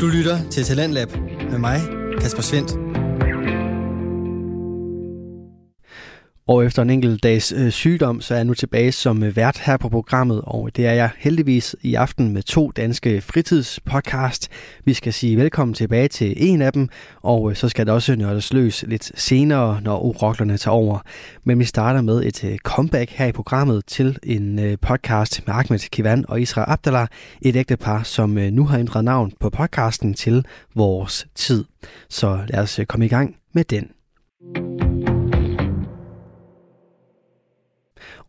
Du lytter til Talentlab med mig, Kasper Svendt. Og efter en enkelt dags øh, sygdom, så er jeg nu tilbage som øh, vært her på programmet, og det er jeg heldigvis i aften med to danske fritidspodcast. Vi skal sige velkommen tilbage til en af dem, og øh, så skal det også nørdes løs lidt senere, når uroklerne tager over. Men vi starter med et øh, comeback her i programmet til en øh, podcast med Ahmed Kivan og Isra Abdallah, et ægtepar, som øh, nu har ændret navn på podcasten til Vores Tid. Så lad os øh, komme i gang med den.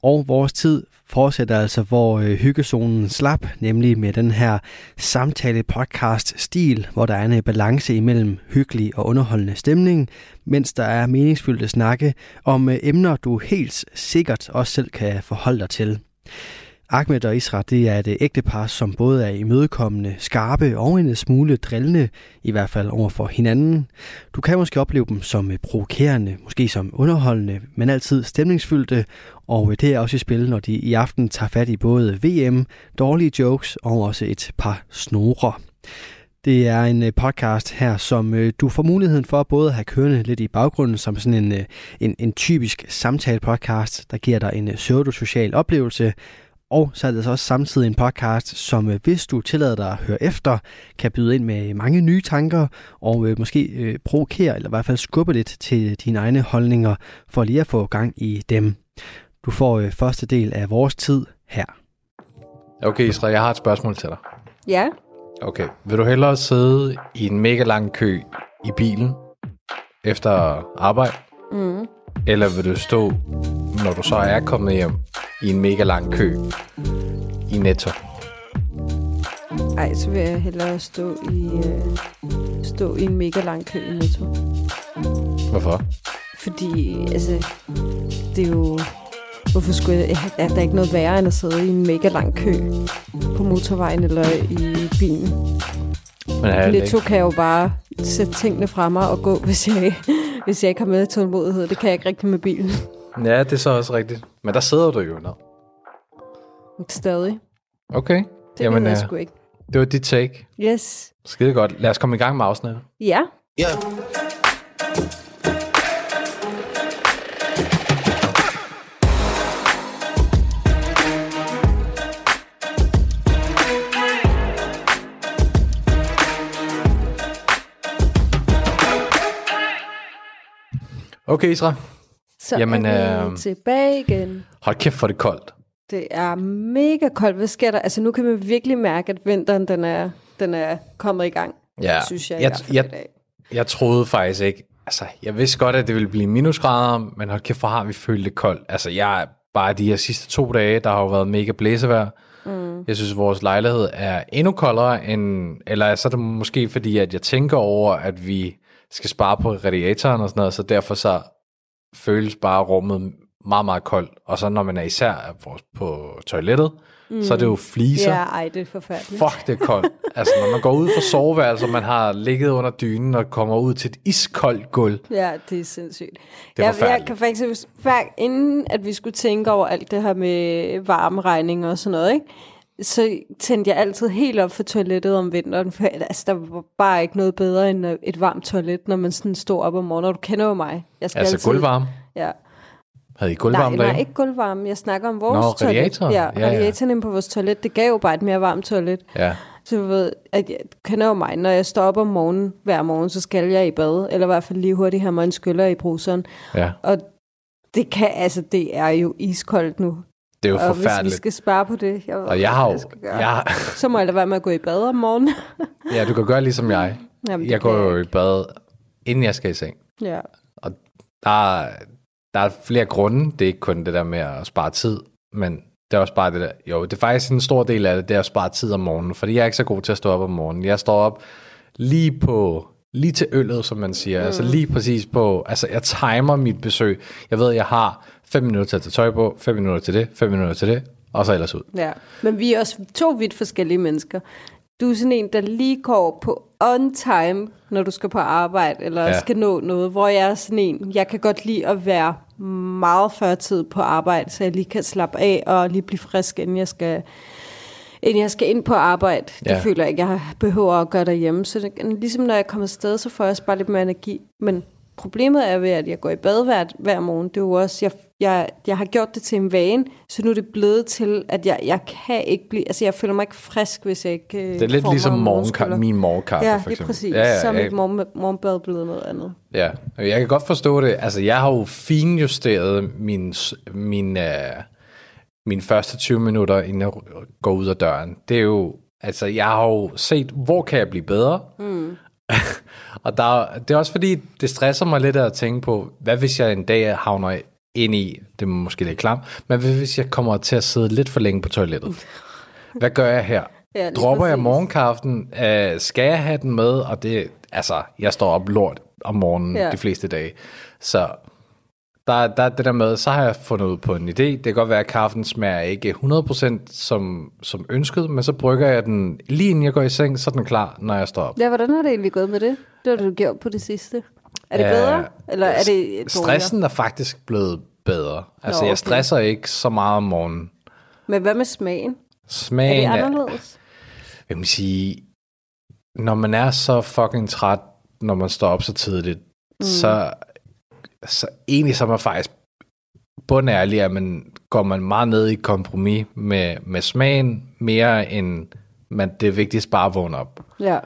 Og vores tid fortsætter altså, hvor øh, hyggezonen slap, nemlig med den her samtale-podcast-stil, hvor der er en øh, balance imellem hyggelig og underholdende stemning, mens der er meningsfyldte snakke om øh, emner, du helt sikkert også selv kan forholde dig til. Ahmed og Isra, det er et øh, ægtepar, som både er imødekommende, skarpe og en smule drillende, i hvert fald over for hinanden. Du kan måske opleve dem som øh, provokerende, måske som underholdende, men altid stemningsfyldte, og øh, det er også i spil, når de i aften tager fat i både VM, dårlige jokes og også et par snorer. Det er en øh, podcast her, som øh, du får muligheden for både at have kørende lidt i baggrunden som sådan en, en, en typisk samtale-podcast, der giver dig en social oplevelse, og så er det så også samtidig en podcast, som hvis du tillader dig at høre efter, kan byde ind med mange nye tanker og øh, måske øh, provokere eller i hvert fald skubbe lidt til dine egne holdninger for lige at få gang i dem. Du får øh, første del af vores tid her. Okay, Isra, jeg har et spørgsmål til dig. Ja. Okay, vil du hellere sidde i en mega lang kø i bilen efter arbejde? Mm. Eller vil du stå, når du så er kommet hjem, i en mega lang kø i Netto? Ej, så vil jeg hellere stå i, øh, stå i en mega lang kø i Netto. Hvorfor? Fordi, altså, det er jo... Hvorfor skulle jeg... Er der ikke noget værre end at sidde i en mega lang kø på motorvejen eller i bilen? Men er det Netto kan jeg jo bare sætte tingene fra mig og gå, hvis jeg, hvis jeg ikke har med tålmodighed. Det kan jeg ikke rigtig med bilen. Ja, det er så også rigtigt. Men der sidder du jo ned. Stadig. Okay. Det Jamen, jeg øh, sgu ikke. det var dit take. Yes. Skide godt. Lad os komme i gang med afsnittet. Ja. Ja. Okay, Isra. Så Jamen, er vi øh, tilbage igen. Hold kæft for det koldt. Det er mega koldt. Hvad sker der? Altså, nu kan man virkelig mærke, at vinteren den er, den er kommet i gang. Ja, synes jeg, i jeg, fald jeg, i dag. jeg troede faktisk ikke, altså jeg vidste godt, at det ville blive minusgrader, men hold kæft, hvor har vi følt det koldt. Altså jeg, bare de her sidste to dage, der har jo været mega blæsevejr. Mm. Jeg synes, at vores lejlighed er endnu koldere end, eller så er det måske fordi, at jeg tænker over, at vi skal spare på radiatoren og sådan noget, så derfor så føles bare rummet meget, meget koldt. Og så når man er især på, på toilettet, mm. så er det jo fliser. Ja, ej, det er forfærdeligt. Fuck, det er koldt. altså, når man går ud fra soveværelset, man har ligget under dynen og kommer ud til et iskoldt gulv. Ja, det er sindssygt. Det er jeg, jeg kan faktisk, inden at vi skulle tænke over alt det her med varmeregning og sådan noget, ikke? Så tændte jeg altid helt op for toilettet om vinteren, for altså, der var bare ikke noget bedre end øh, et varmt toilet, når man sådan stod op om morgenen, og du kender jo mig. Jeg skal Altså altid, gulvvarme. Ja. Havde I Nej, gulvvarme nej, derinde? ikke gulvvarme. Jeg snakker om vores Nå, toilet. radiatoren. Ja, Ja, ja. radiatoren inde på vores toilet. Det gav jo bare et mere varmt toilet. Ja. Så du ved, at jeg kender jo mig, når jeg står op om morgenen, hver morgen, så skal jeg i bad, eller i hvert fald lige hurtigt have mig en skyller i bruseren. ja, Og det kan, altså, det er jo iskoldt nu. Det er jo og hvis vi forfærdeligt. skal spare på det, jeg, ved Og jeg har jo... gøre. Jeg, så må jeg lade være med at gå i bad om morgenen. ja, du kan gøre ligesom jeg. Jamen, Jeg går jo jeg i bad, inden jeg skal i seng. Ja. Der er, der er flere grunde. Det er ikke kun det der med at spare tid, men det er også bare det der. Jo, det er faktisk en stor del af det, det er at spare tid om morgenen. Fordi jeg er ikke så god til at stå op om morgenen. Jeg står op lige på lige til øllet, som man siger. Mm. Altså lige præcis på, altså jeg timer mit besøg. Jeg ved, jeg har 5 minutter til at tage tøj på, 5 minutter til det, 5 minutter til det, og så ellers ud. ja. Men vi er også to vidt forskellige mennesker. Du er sådan en, der lige går på on time, når du skal på arbejde, eller Ja. skal nå noget, hvor jeg er sådan en, jeg kan godt lide at være meget før tid på arbejde, så jeg lige kan slappe af og lige blive frisk, inden jeg skal, inden jeg skal ind på arbejde. Det Ja. føler jeg ikke, jeg behøver at gøre derhjemme. Så det, ligesom når jeg kommer afsted, så får jeg også bare lidt mere energi. Men problemet er ved, at jeg går i bad hver, hver morgen. Det er jo også, jeg, jeg, jeg har gjort det til en vane, så nu er det blevet til, at jeg, jeg kan ikke blive, altså jeg føler mig ikke frisk, hvis jeg ikke øh, Det er lidt ligesom morgenskyller. min morgenkaffe, Ja, for eksempel. præcis. Ja, ja, så er mit morgen, morgenbad blevet noget andet. Ja, jeg kan godt forstå det. Altså, jeg har jo finjusteret min, min, øh, min første 20 minutter, inden jeg går ud af døren. Det er jo, altså, jeg har jo set, hvor kan jeg blive bedre? Mm. og der, det er også fordi, det stresser mig lidt at tænke på, hvad hvis jeg en dag havner ind i, det er måske lidt klamt, men hvis jeg kommer til at sidde lidt for længe på toilettet? Hvad gør jeg her? Ja, Dropper jeg præcis. morgenkaffen? Øh, skal jeg have den med? Og det, altså, jeg står op lort om morgenen ja. Ja. de fleste dage. Så der, der er det der med, så har jeg fundet ud på en idé. Det kan godt være, at kaffen smager ikke 100% som, som ønsket, men så brygger jeg den lige inden jeg går i seng, så er den klar, når jeg står op. Ja, hvordan har det egentlig gået med det? Det har du gjort på det sidste. Er det Ja, bedre? Eller er det dårligere? Stressen er faktisk blevet bedre. Altså, okay. jeg stresser ikke så meget om morgenen. Men hvad med smagen? Er Smagen det er, anderledes? jeg vil sige, når man er så fucking træt, når man står op så tidligt, mm. så, så egentlig så er man faktisk bundærlig, at man går man meget ned i kompromis med, med smagen, mere end man, det er vigtigst bare at vågne op. Ja.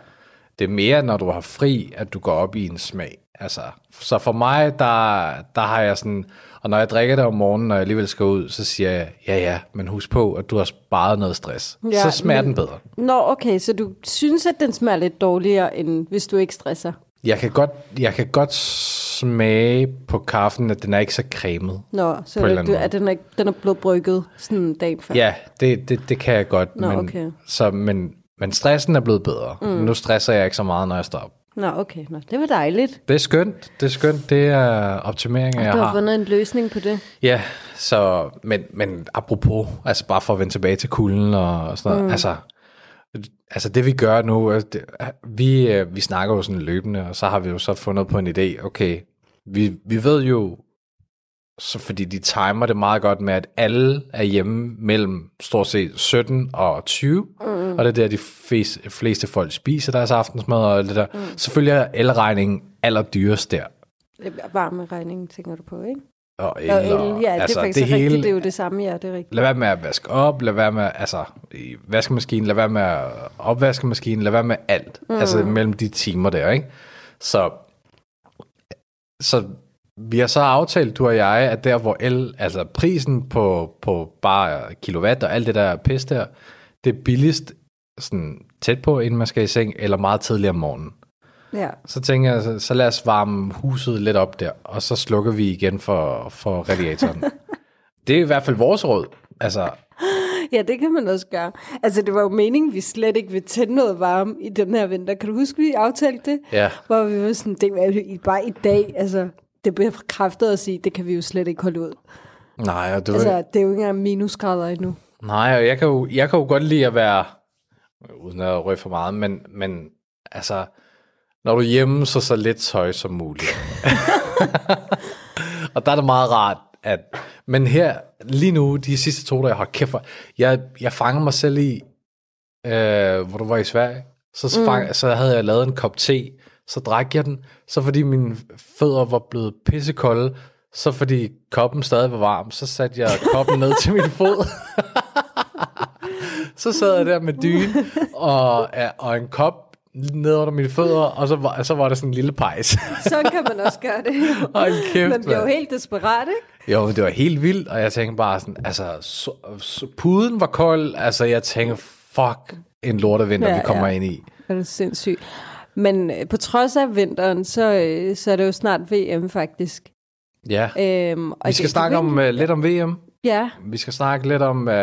Det er mere, når du har fri, at du går op i en smag. Altså, så for mig, der, der har jeg sådan... Og når jeg drikker det om morgenen, når jeg alligevel skal ud, så siger jeg, ja ja, men husk på, at du har sparet noget stress. Ja, så smager men- den bedre. Nå, okay, så du synes, at den smager lidt dårligere, end hvis du ikke stresser? Jeg kan godt, jeg kan godt smage på kaffen, at den er ikke så cremet. Nå, så På en er, anden du, er den, er, den er blevet brygget sådan dagen før? Ja, det, det, det kan jeg godt. Nå, men, okay. så, men, men stressen er blevet bedre. Mm. Nu stresser jeg ikke så meget, når jeg står op. Nå, okay. Nå, det var dejligt. Det er skønt. Det er skønt. Det er optimeringer, jeg Du har har. fundet en løsning på det. Ja, så, men, men apropos, altså bare for at vende tilbage til kulden og sådan noget, mm. altså, altså det vi gør nu, øh, det, vi, øh, vi snakker jo sådan løbende, og så har vi jo så fundet på en idé, okay, vi, vi ved jo, så fordi de timer det meget godt med, at alle er hjemme mellem stort set 17 og 20, mm. Og det er der, de fleste, fleste folk spiser deres aftensmad og alt det der. Mm. Selvfølgelig er elregningen allerdyrest der. Varme regning, tænker du på, ikke? Og el, Og el, ja, det altså, er faktisk det rigtigt. hele, Det er jo det samme, ja, det er rigtigt. lad være med at vaske op, lad være med, altså, i vaskemaskinen, lad være med at opvaske maskinen, lad være med alt, mm. altså mellem de timer der, ikke? Så, så vi har så aftalt, du og jeg, at der hvor el, altså prisen på, på bare kilowatt og alt det der pis der, det er billigst sådan tæt på, inden man skal i seng, eller meget tidligere om morgenen. Ja. Så tænker jeg, så, så lad os varme huset lidt op der, og så slukker vi igen for, for radiatoren. det er i hvert fald vores råd. Altså, ja, det kan man også gøre. Altså, det var jo meningen, vi slet ikke vil tænde noget varme i den her vinter. Kan du huske, vi aftalte det? Ja. Hvor vi var sådan, det var bare i dag, altså, det bliver bekræftet at sige, det kan vi jo slet ikke holde ud. nej, og du, Altså, det er jo ikke engang minusgrader endnu. nej, og jeg kan, jo, jeg kan jo godt lide at være, uden at røge for meget, men, men altså, når du er hjemme, så så lidt tøj som muligt. og der er det meget rart, at, men her, lige nu, de sidste to dage, hold kæft, hvor- jeg, jeg fanger mig selv i, øh, hvor du var i Sverige, så, mm. fang, så havde jeg lavet en kop te, så drak jeg den, så fordi mine fødder var blevet pissekolde, så fordi koppen stadig var varm, så satte jeg koppen ned til min fod. så sad jeg der med dyne og, og en kop ned under mine fødder, og så var, så var der sådan en lille pejs. Sådan kan man også gøre det. Hold kæft, man bliver jo helt desperat, ikke? Jo, men det var helt vildt, og jeg tænkte bare sådan, altså, så, så, puden var kold, altså jeg tænkte, fuck, en lortevinter, ja, Ja, vi kommer ja. ind i. Det er sindssygt. Men øh, på trods af vinteren, så, øh, så er det jo snart VM faktisk. Ja, Øhm, og vi skal det- snakke det- om uh, lidt om VM. Ja, Vi skal snakke lidt om, uh,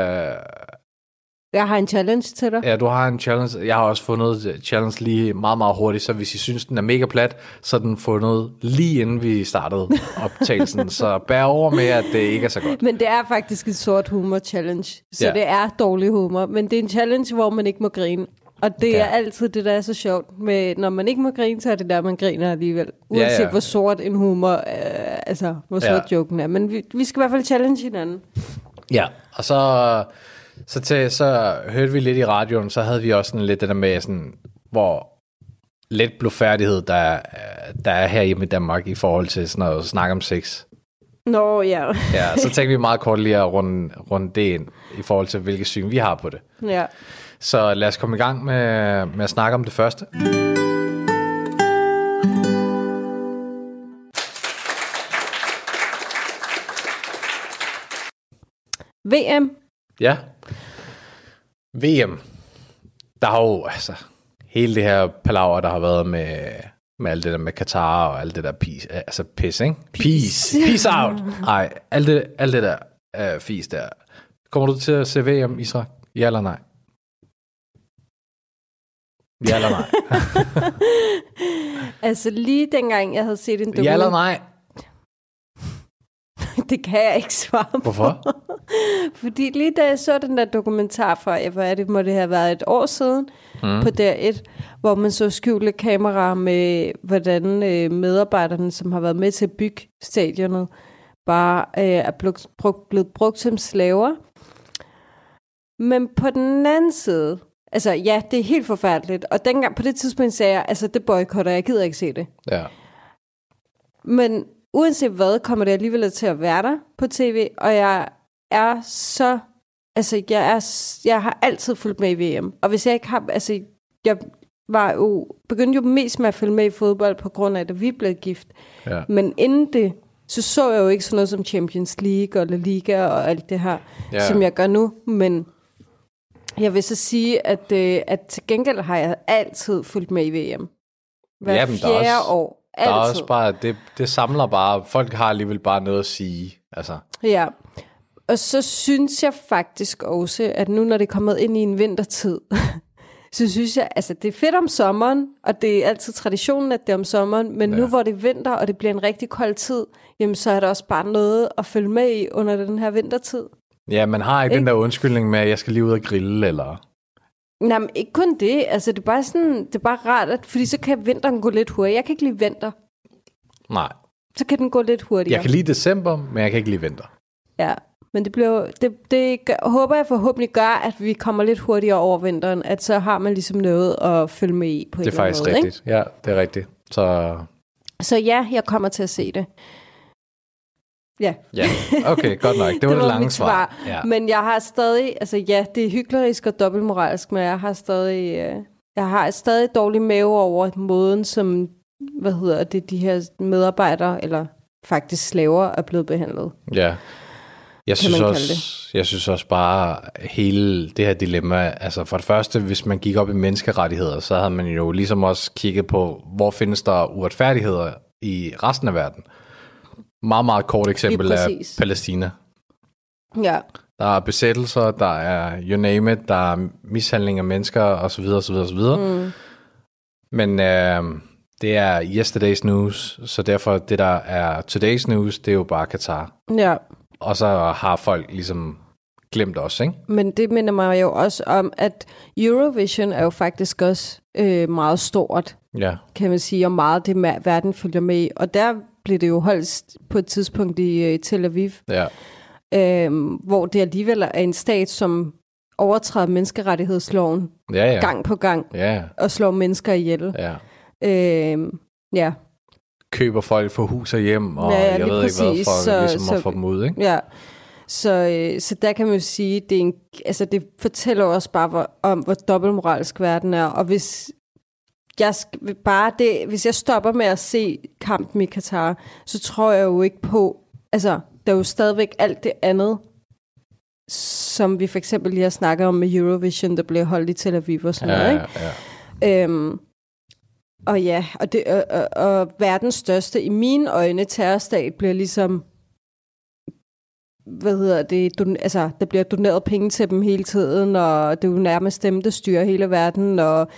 jeg har en challenge til dig. ja, du har en challenge. Jeg har også fundet øh, challenge lige meget, meget hurtigt, så hvis I synes, den er mega plat, så er den fundet lige inden vi startede optagelsen. så bær over med, at det ikke er så godt. Men det er faktisk en sort humor challenge. Så Ja. det er dårlig humor. Men det er en challenge, hvor man ikke må grine. Og det Ja. er altid det, der er så sjovt. Med, når man ikke må grine, så er det der, man griner alligevel. Uanset ja. ja, hvor sort en humor, øh, altså hvor sort Ja. joken er. Men vi, vi skal i hvert fald challenge hinanden. Ja, og så Så, til, så hørte vi lidt i radioen, så havde vi også sådan lidt det der med, sådan, hvor let blodfærdighed, der, der er her hjemme i Danmark i forhold til sådan noget snak om sex. Nå, ja. Ja, så tænkte vi meget kort lige at runde, runde det ind i forhold til, hvilke syn vi har på det. ja. Så lad os komme i gang med, med at snakke om det første. VM. Ja. VM. Der har jo, altså, hele det her palaver, der har været med, med alt det der med Katar og alt det der pis, altså pis, ikke? Peace. Peace out. Nej, alt det, alt det der uh, fis der. Kommer du til at se VM, Israel? Ja eller nej? Ja eller nej? Altså lige dengang, jeg havde set en dokumentar... ja eller nej? det kan jeg ikke svare på. Hvorfor? Fordi lige da jeg så den der dokumentar for, hvad er det, må det have været et år siden, mm. på DR1, hvor man så skjulte kameraer med, hvordan øh, medarbejderne, som har været med til at bygge stadionet, bare øh, er blevet brugt, blevet brugt som slaver. Men på den anden side, altså ja, det er helt forfærdeligt. Og dengang på det tidspunkt sagde jeg, altså det boykotter, jeg gider ikke se det. Ja. Men uanset hvad, kommer det alligevel til at være der på tv, og jeg er så... Altså, jeg, er, jeg har altid fulgt med i VM. Og hvis jeg ikke har... Altså, jeg var jo, begyndte jo mest med at følge med i fodbold på grund af, at vi blev gift. ja. Men inden det, så så jeg jo ikke sådan noget som Champions League og La Liga og alt det her, Ja. ja. som jeg gør nu. Men jeg vil så sige, at, øh, at til gengæld har jeg altid fulgt med i VM. Hver er fjerde også- år. Der er Altid. også bare, det, det samler bare, folk har alligevel bare noget at sige. Altså, Ja. Og så synes jeg faktisk også, at nu når det er kommet ind i en vintertid, så synes jeg, altså det er fedt om sommeren, og det er altid traditionen, at det er om sommeren, men ja. nu hvor det er vinter, og det bliver en rigtig kold tid, jamen så er der også bare noget at følge med i under den her vintertid. ja, man har ikke, ikke den der undskyldning med, at jeg skal lige ud og grille, eller... Nej, men ikke kun det, altså det er bare sådan, det er bare rart, at, fordi så kan vinteren gå lidt hurtigt. Jeg kan ikke lide vinter, Nej, så kan den gå lidt hurtigere. jeg kan lide december, men jeg kan ikke lide vinter. Ja, men det, bliver, det, det gør, håber jeg forhåbentlig gør, at vi kommer lidt hurtigere over vinteren, at så har man ligesom noget at følge med i på Det er en eller anden faktisk måde, ikke? rigtigt. Ja, det er rigtigt. Så Så ja, jeg kommer til at se det. Ja, ja, okay, godt nok. Det var det, var lange mit svar. Ja. men jeg har stadig, altså ja, det er hyklerisk og dobbeltmoralsk, men jeg har stadig, øh, jeg har stadig dårlig mave over måden, som, hvad hedder det, de her medarbejdere, eller faktisk slaver, er blevet behandlet. ja. Jeg synes, også, jeg synes også bare, hele det her dilemma, altså for det første, hvis man gik op i menneskerettigheder, så havde man jo ligesom også kigget på, hvor findes der uretfærdigheder i resten af verden. Meget, meget kort eksempel præcis. Palæstina. Ja, Der er besættelser, der er you name it, der er mishandling af mennesker osv. osv., osv. Mm. Men øh, det er yesterday's news, så derfor det, der er today's news, det er jo bare Katar. ja. Og så har folk ligesom glemt os, ikke? Men det minder mig jo også om, at Eurovision er jo faktisk også øh, meget stort, Ja, kan man sige, og meget det, verden følger med. Og der blev det jo holdt på et tidspunkt i øh, Tel Aviv, ja, øh, hvor det alligevel er en stat, som overtræder menneskerettighedsloven ja, ja. gang på gang Ja, og slår mennesker ihjel. ja. Øh, ja, Køber folk for hus og hjem, og Ja, ja, jeg ved ikke hvad, præcis. for Så- ligesom at så- få dem ud, ikke? ja. Så, øh, så der kan man jo sige, det, er en, altså det fortæller også bare hvor, om, hvor dobbeltmoralsk verden er. Og hvis jeg sk- bare det, hvis jeg stopper med at se kampen i Katar, så tror jeg jo ikke på, altså der er jo stadigvæk alt det andet, som vi for eksempel lige har snakket om med Eurovision, der bliver holdt i Tel Aviv og sådan Ja, noget, ikke? ja, ja. Øhm, og ja, og, det, og, og, og verdens største, i mine øjne, terrorstat bliver ligesom, hvad hedder det, don, altså, der bliver doneret penge til dem hele tiden, og det er jo nærmest dem, der styrer hele verden, og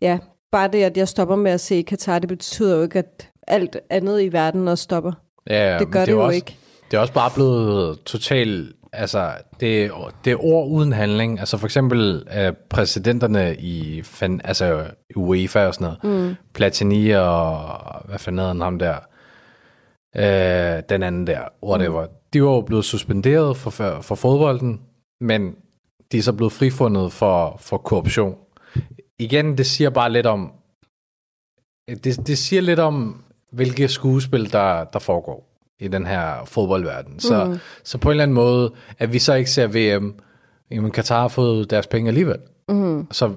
ja, bare det, at jeg stopper med at se Katar, det betyder jo ikke, at alt andet i verden også stopper. Ja, ja, det gør er det jo også, ikke. Det er også bare blevet totalt, altså det, det er ord uden handling. Altså for eksempel øh, præsidenterne i fan, altså UEFA og sådan noget. Mm. Platini og hvad fanden han ham der? Øh, den anden der, whatever. Mm. De var jo blevet suspenderet for, for, for fodbolden, men de er så blevet frifundet for, for korruption. Igen, det siger bare lidt om, det, det siger lidt om, hvilke skuespil, der, der foregår i den her fodboldverden. Så, mm. så på en eller anden måde, at vi så ikke ser VM, jamen Katar har fået deres penge alligevel. Mm. Så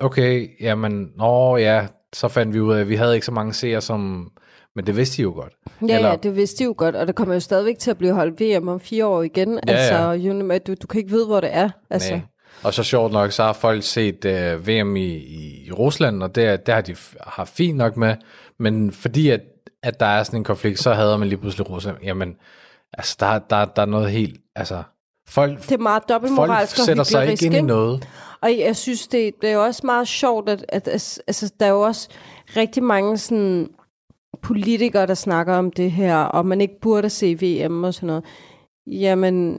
okay, jamen, nå ja, så fandt vi ud af, at vi havde ikke så mange seere, som... Men det vidste de jo godt. Ja, Eller... ja, det vidste de jo godt, og det kommer jo stadigvæk til at blive holdt VM om fire år igen. Ja, altså, ja. Du, du kan ikke vide, hvor det er. Altså. Nej. Og så sjovt nok, så har folk set øh, VM i, i Rusland, og der, der har de haft fint nok med, men fordi at, at der er sådan en konflikt, så hader man lige pludselig Rusland. Jamen, altså, der, der, der er noget helt, altså, folk, det er meget dobbeltmoralsk folk sætter sig ikke ind i noget. Og jeg synes, det, det er jo også meget sjovt, at, at altså, der er jo også rigtig mange sådan, politikere, der snakker om det her, og man ikke burde se VM og sådan noget. Jamen,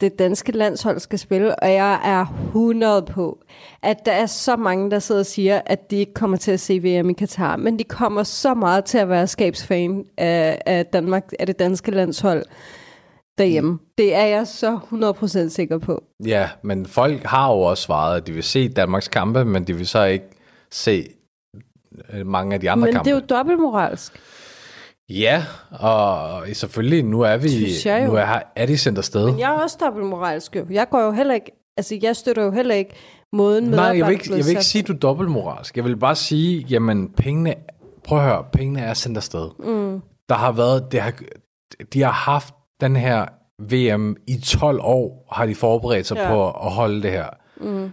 det danske landshold skal spille, og jeg er 100 på, at der er så mange, der sidder og siger, at de ikke kommer til at se VM i Katar, men de kommer så meget til at være skabsfan af, af, Danmark, af det danske landshold derhjemme. Det er jeg så 100% sikker på. Ja, men folk har jo også svaret, at de vil se Danmarks kampe, men de vil så ikke se øh, mange af de andre men kampe. Men det er jo dobbeltmoralsk. Ja, og selvfølgelig, nu er vi, nu er, er de sendt afsted. Men jeg er også dobbeltmoralsk jo. Jeg går jo heller ikke, altså jeg støtter jo heller ikke måden Nej, jeg vil ikke, jeg vil ikke sige, du er dobbeltmoralsk. Jeg vil bare sige, jamen pengene, prøv at høre, pengene er sendt afsted. Mm. Der har været, det har, de har haft den her VM i 12 år, har de forberedt sig ja. på at holde det her. Mm.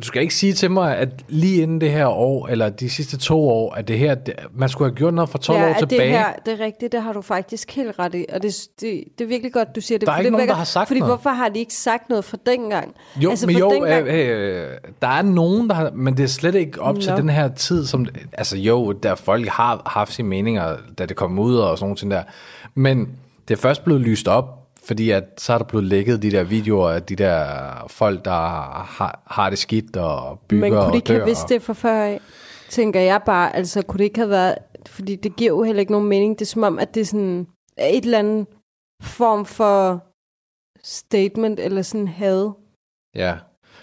Du skal ikke sige til mig, at lige inden det her år, eller de sidste to år, at det her, det, man skulle have gjort noget for 12 ja, år tilbage. det her, det er rigtigt, det har du faktisk helt ret i. Og det, det, det er virkelig godt, du siger det. Der er ikke det nogen, vækker, der har sagt fordi noget. hvorfor har de ikke sagt noget fra dengang? Jo, altså, men jo, dengang... øh, øh, der er nogen, der har, men det er slet ikke op no. til den her tid, som, altså jo, der folk har haft sine meninger, da det kom ud og sådan noget der. Men det er først blevet lyst op, fordi at, så er der blevet lækket de der videoer af de der folk, der har, har det skidt og bygger Men kunne de ikke have vidst det for før af? Tænker jeg bare, altså kunne det ikke have været, fordi det giver jo heller ikke nogen mening. Det er som om, at det er sådan et eller andet form for statement eller sådan had. Ja.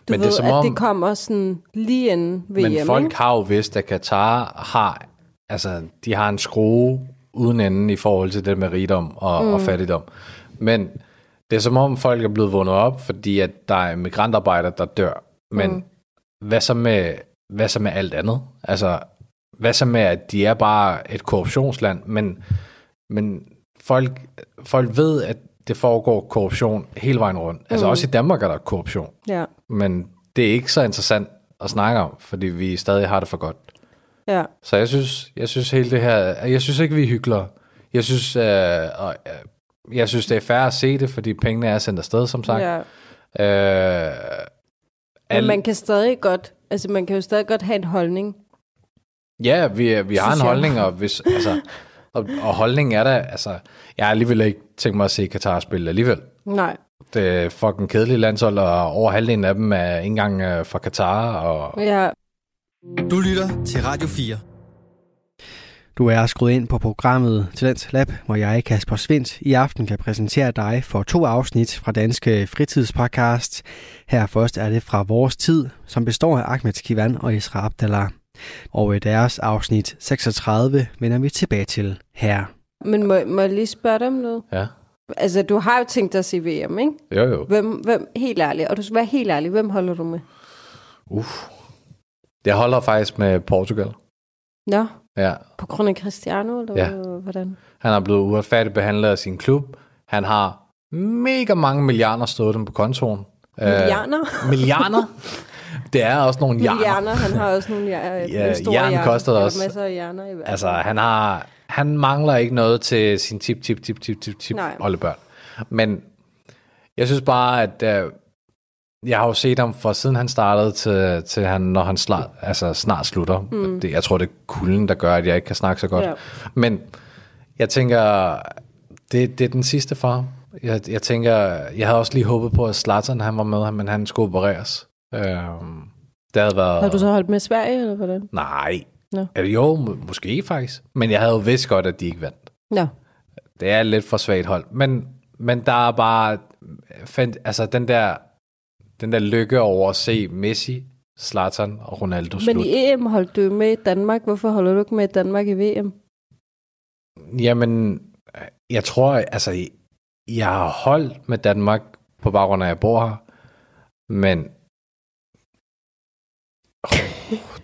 Du men ved, det er som at om, det kommer sådan lige inden VM, Men folk ikke? har jo vidst, at Katar har, altså de har en skrue uden enden i forhold til det med rigdom og, mm. og fattigdom. Men det er som om folk er blevet vundet op, fordi at der er migrantarbejdere, der dør. Men mm. hvad, så med, hvad så med alt andet? Altså, hvad så med, at de er bare et korruptionsland, men, men folk, folk ved, at det foregår korruption hele vejen rundt. Altså mm. også i Danmark er der korruption. Ja. Men det er ikke så interessant at snakke om, fordi vi stadig har det for godt. Ja. Så jeg synes, jeg synes hele det her, jeg synes ikke, vi hygler. Jeg synes, øh, øh, jeg synes, det er fair at se det, fordi pengene er sendt afsted, som sagt. Ja. Øh, al... Men man kan stadig godt, altså man kan jo stadig godt have en holdning. Ja, vi, vi har en holdning, og, hvis, altså, og, og holdningen er der, altså, jeg har alligevel ikke tænkt mig at se Katar spille alligevel. Nej. Det er fucking kedelige landshold, og over halvdelen af dem er ikke engang øh, fra Katar. Og... Ja. Du lytter til Radio 4. Du er skruet ind på programmet Talents Lab, hvor jeg, Kasper Svendt, i aften kan præsentere dig for to afsnit fra Danske Fritidspodcast. Her først er det fra Vores Tid, som består af Ahmed Kivan og Isra Abdallah. Og i deres afsnit 36 vender vi tilbage til her. Men må, må jeg lige spørge dig om noget? Ja. Altså, du har jo tænkt dig at se VM, ikke? Jo, jo. Hvem, hvem, helt ærligt, og du skal være helt ærlig, hvem holder du med? Uff. Jeg holder faktisk med Portugal. Nå. Ja. På grund af Cristiano, eller ja. hvordan? Han er blevet uretfærdigt behandlet af sin klub. Han har mega mange milliarder stået dem på kontoen. Milliarder? Uh, milliarder? Det er også nogle hjerner. Milliarder, han har også nogle hjerner. ja, store hjernen koster også. Masser af hjerner i Altså, han har... Han mangler ikke noget til sin tip, tip, tip, tip, tip, tip oldebørn. Men jeg synes bare, at uh, jeg har jo set ham fra siden han startede til, til han, når han snart, altså snart slutter. Mm. Det, jeg tror, det er kulden, der gør, at jeg ikke kan snakke så godt. Ja. Men jeg tænker, det, det er den sidste far. Jeg, jeg tænker, jeg havde også lige håbet på, at Zlatan han var med, men han skulle opereres. Øhm, det havde været... Har du så holdt med Sverige, eller hvordan? Nej. No. Eller jo, må, måske faktisk. Men jeg havde jo vidst godt, at de ikke vandt. Ja. Det er lidt for svagt hold. Men, men der er bare... Fandt, altså den der den der lykke over at se Messi, Zlatan og Ronaldo Men slut. i EM holdt du med i Danmark. Hvorfor holder du ikke med i Danmark i VM? Jamen, jeg tror, altså, jeg har holdt med Danmark på baggrund af, at jeg bor her, men oh,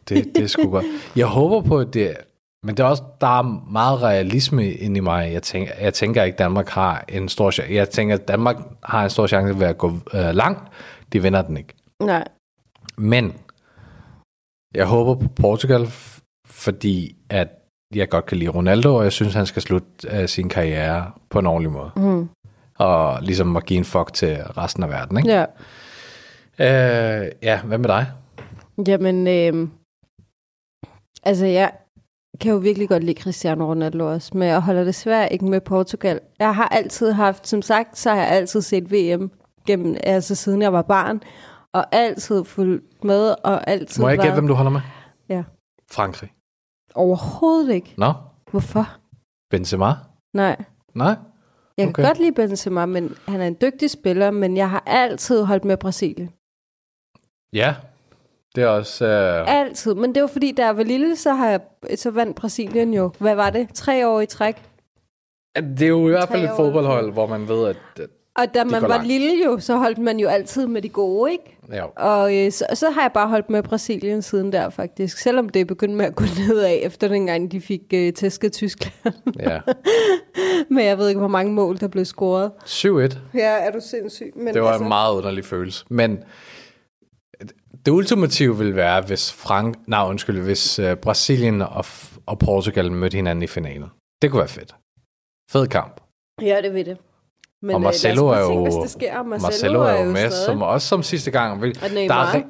det, det er sgu godt. Jeg håber på, at det, men det er også, der er meget realisme inde i mig. Jeg tænker, jeg tænker ikke, at Danmark har en stor chance. Jeg tænker, at Danmark har en stor chance ved at gå øh, langt. De vinder den ikke. Nej. Men jeg håber på Portugal, fordi at jeg godt kan lide Ronaldo, og jeg synes, han skal slutte uh, sin karriere på en ordentlig måde. Mm. Og ligesom at give en fuck til resten af verden. Ikke? Ja. Ja. Uh, ja, hvad med dig? Jamen, øh, altså jeg kan jo virkelig godt lide Cristiano Ronaldo også, men jeg holder desværre ikke med Portugal. Jeg har altid haft, som sagt, så har jeg altid set VM gennem, altså siden jeg var barn, og altid fulgt med, og altid Må jeg gætte, hvem du holder med? Ja. Frankrig. Overhovedet ikke. Nå, Hvorfor? Benzema? Nej. Nej? Jeg Okay. kan godt lide Benzema, men han er en dygtig spiller, men jeg har altid holdt med Brasilien. Ja, det er også... Uh... Altid. Men det var fordi, da jeg var lille, så, har jeg, så vandt Brasilien jo. Hvad var det? Tre år i træk. Det er jo i hvert fald et fodboldhold, hvor man ved, at... Og da man var langt. lille jo, så holdt man jo altid med de gode, ikke? ja. Og øh, så, så har jeg bare holdt med Brasilien siden der faktisk. Selvom det er begyndt med at gå nedad, efter dengang de fik øh, tæsket Tyskland. ja. Men jeg ved ikke, hvor mange mål, der blev scoret. 7-1. Ja, er du sindssyg. Men Det var en meget underlig følelse. Men det ultimative ville være, hvis Frank, nej, undskyld, hvis uh, Brasilien og, og Portugal mødte hinanden i finalen. Det kunne være fedt. Fed kamp. Ja, det ved det. Men, og øh, Marcelo lad er jo, hvis det sker. Marcelo, Marcelo er jo med, stadig. som også som sidste gang. Vil-. Der er,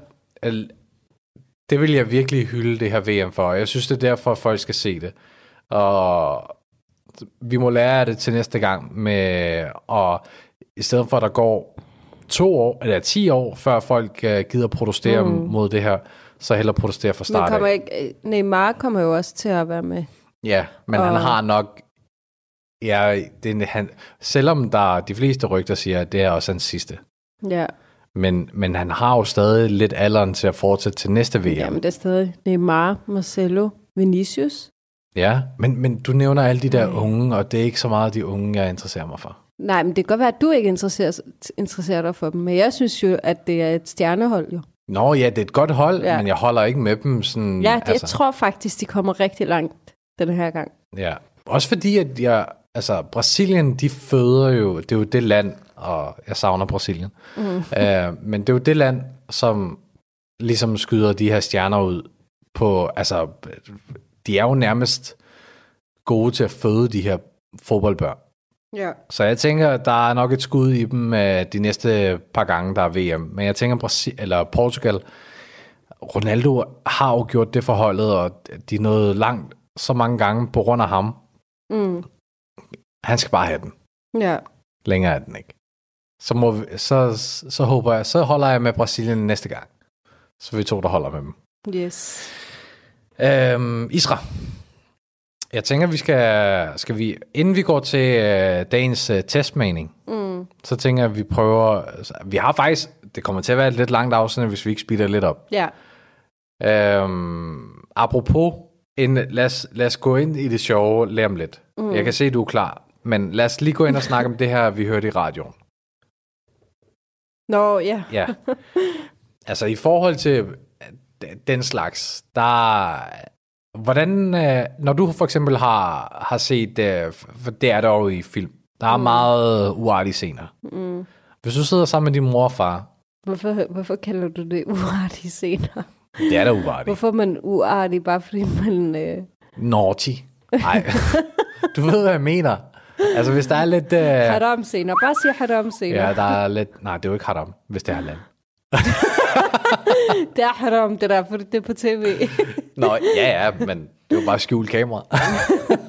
det vil jeg virkelig hylde det her VM for. Jeg synes, det er derfor, at folk skal se det. Og vi må lære af det til næste gang med, og i stedet for, at der går to år, eller ti år, før folk uh, gider protestere mm. mod det her, så hellere protestere fra Men start kommer af. ikke, øh, Neymar kommer jo også til at være med. Ja, men Og- han har nok... Ja, det, er- han, selvom der de fleste rygter siger, at det er også hans sidste. Ja, Men, men han har jo stadig lidt alderen til at fortsætte til næste VM. Jamen, det er stadig Neymar, Marcelo, Vinicius. Ja, men, men du nævner alle de der unge, og det er ikke så meget de unge, jeg interesserer mig for. Nej, men det kan godt være, at du ikke interesserer, interesserer dig for dem. Men jeg synes jo, at det er et stjernehold jo. Nå ja, det er et godt hold, ja. men jeg holder ikke med dem sådan... Ja, det, altså. jeg tror faktisk, de kommer rigtig langt den her gang. Ja, også fordi, at jeg... Altså, Brasilien, de føder jo... Det er jo det land, og jeg savner Brasilien. Mm. Uh, men det er jo det land, som ligesom skyder de her stjerner ud på... Altså, de er jo nærmest gode til at føde de her fodboldbørn. Ja. Så jeg tænker, der er nok et skud i dem uh, de næste par gange, der er VM. Men jeg tænker, Brasil eller Portugal, Ronaldo har jo gjort det for holdet, og de nåede langt så mange gange på grund af ham. Mm. Han skal bare have den. Ja. Længere er den ikke. Så, må vi, så, så håber jeg, så holder jeg med Brasilien næste gang. Så vi to, der holder med dem. Yes. Øhm, Isra. Jeg tænker, vi skal, skal vi, inden vi går til øh, dagens øh, testmening, Mm. så tænker jeg, at vi prøver, altså, vi har faktisk, det kommer til at være et lidt langt afsnit, hvis vi ikke speeder lidt op. Ja. Øhm, apropos, en, lad, os, lad os gå ind i det sjove lige om lidt. Mm. Jeg kan se, du er klar, men lad os lige gå ind og snakke om det her, vi hørte i radioen. Nå, ja. Ja. altså i forhold til øh, den slags, der... Hvordan, øh, når du for eksempel har, har set, øh, for det er der jo i film, der er mm. meget uartige scener. Mm. Hvis du sidder sammen med din mor og far, Hvorfor, hvorfor kalder du det uartige scener? det er da uartigt. Hvorfor man uartig, bare fordi man... Øh... Naughty. Nej, du ved, hvad jeg mener. Altså hvis der er lidt... Øh, Haram scener. Bare sig haram scener. ja, der er lidt... Nej, det er jo ikke haram, hvis det er halal. Det er haram, det der, for det er på tv. Nå, ja, ja, men det er jo bare skjult kamera.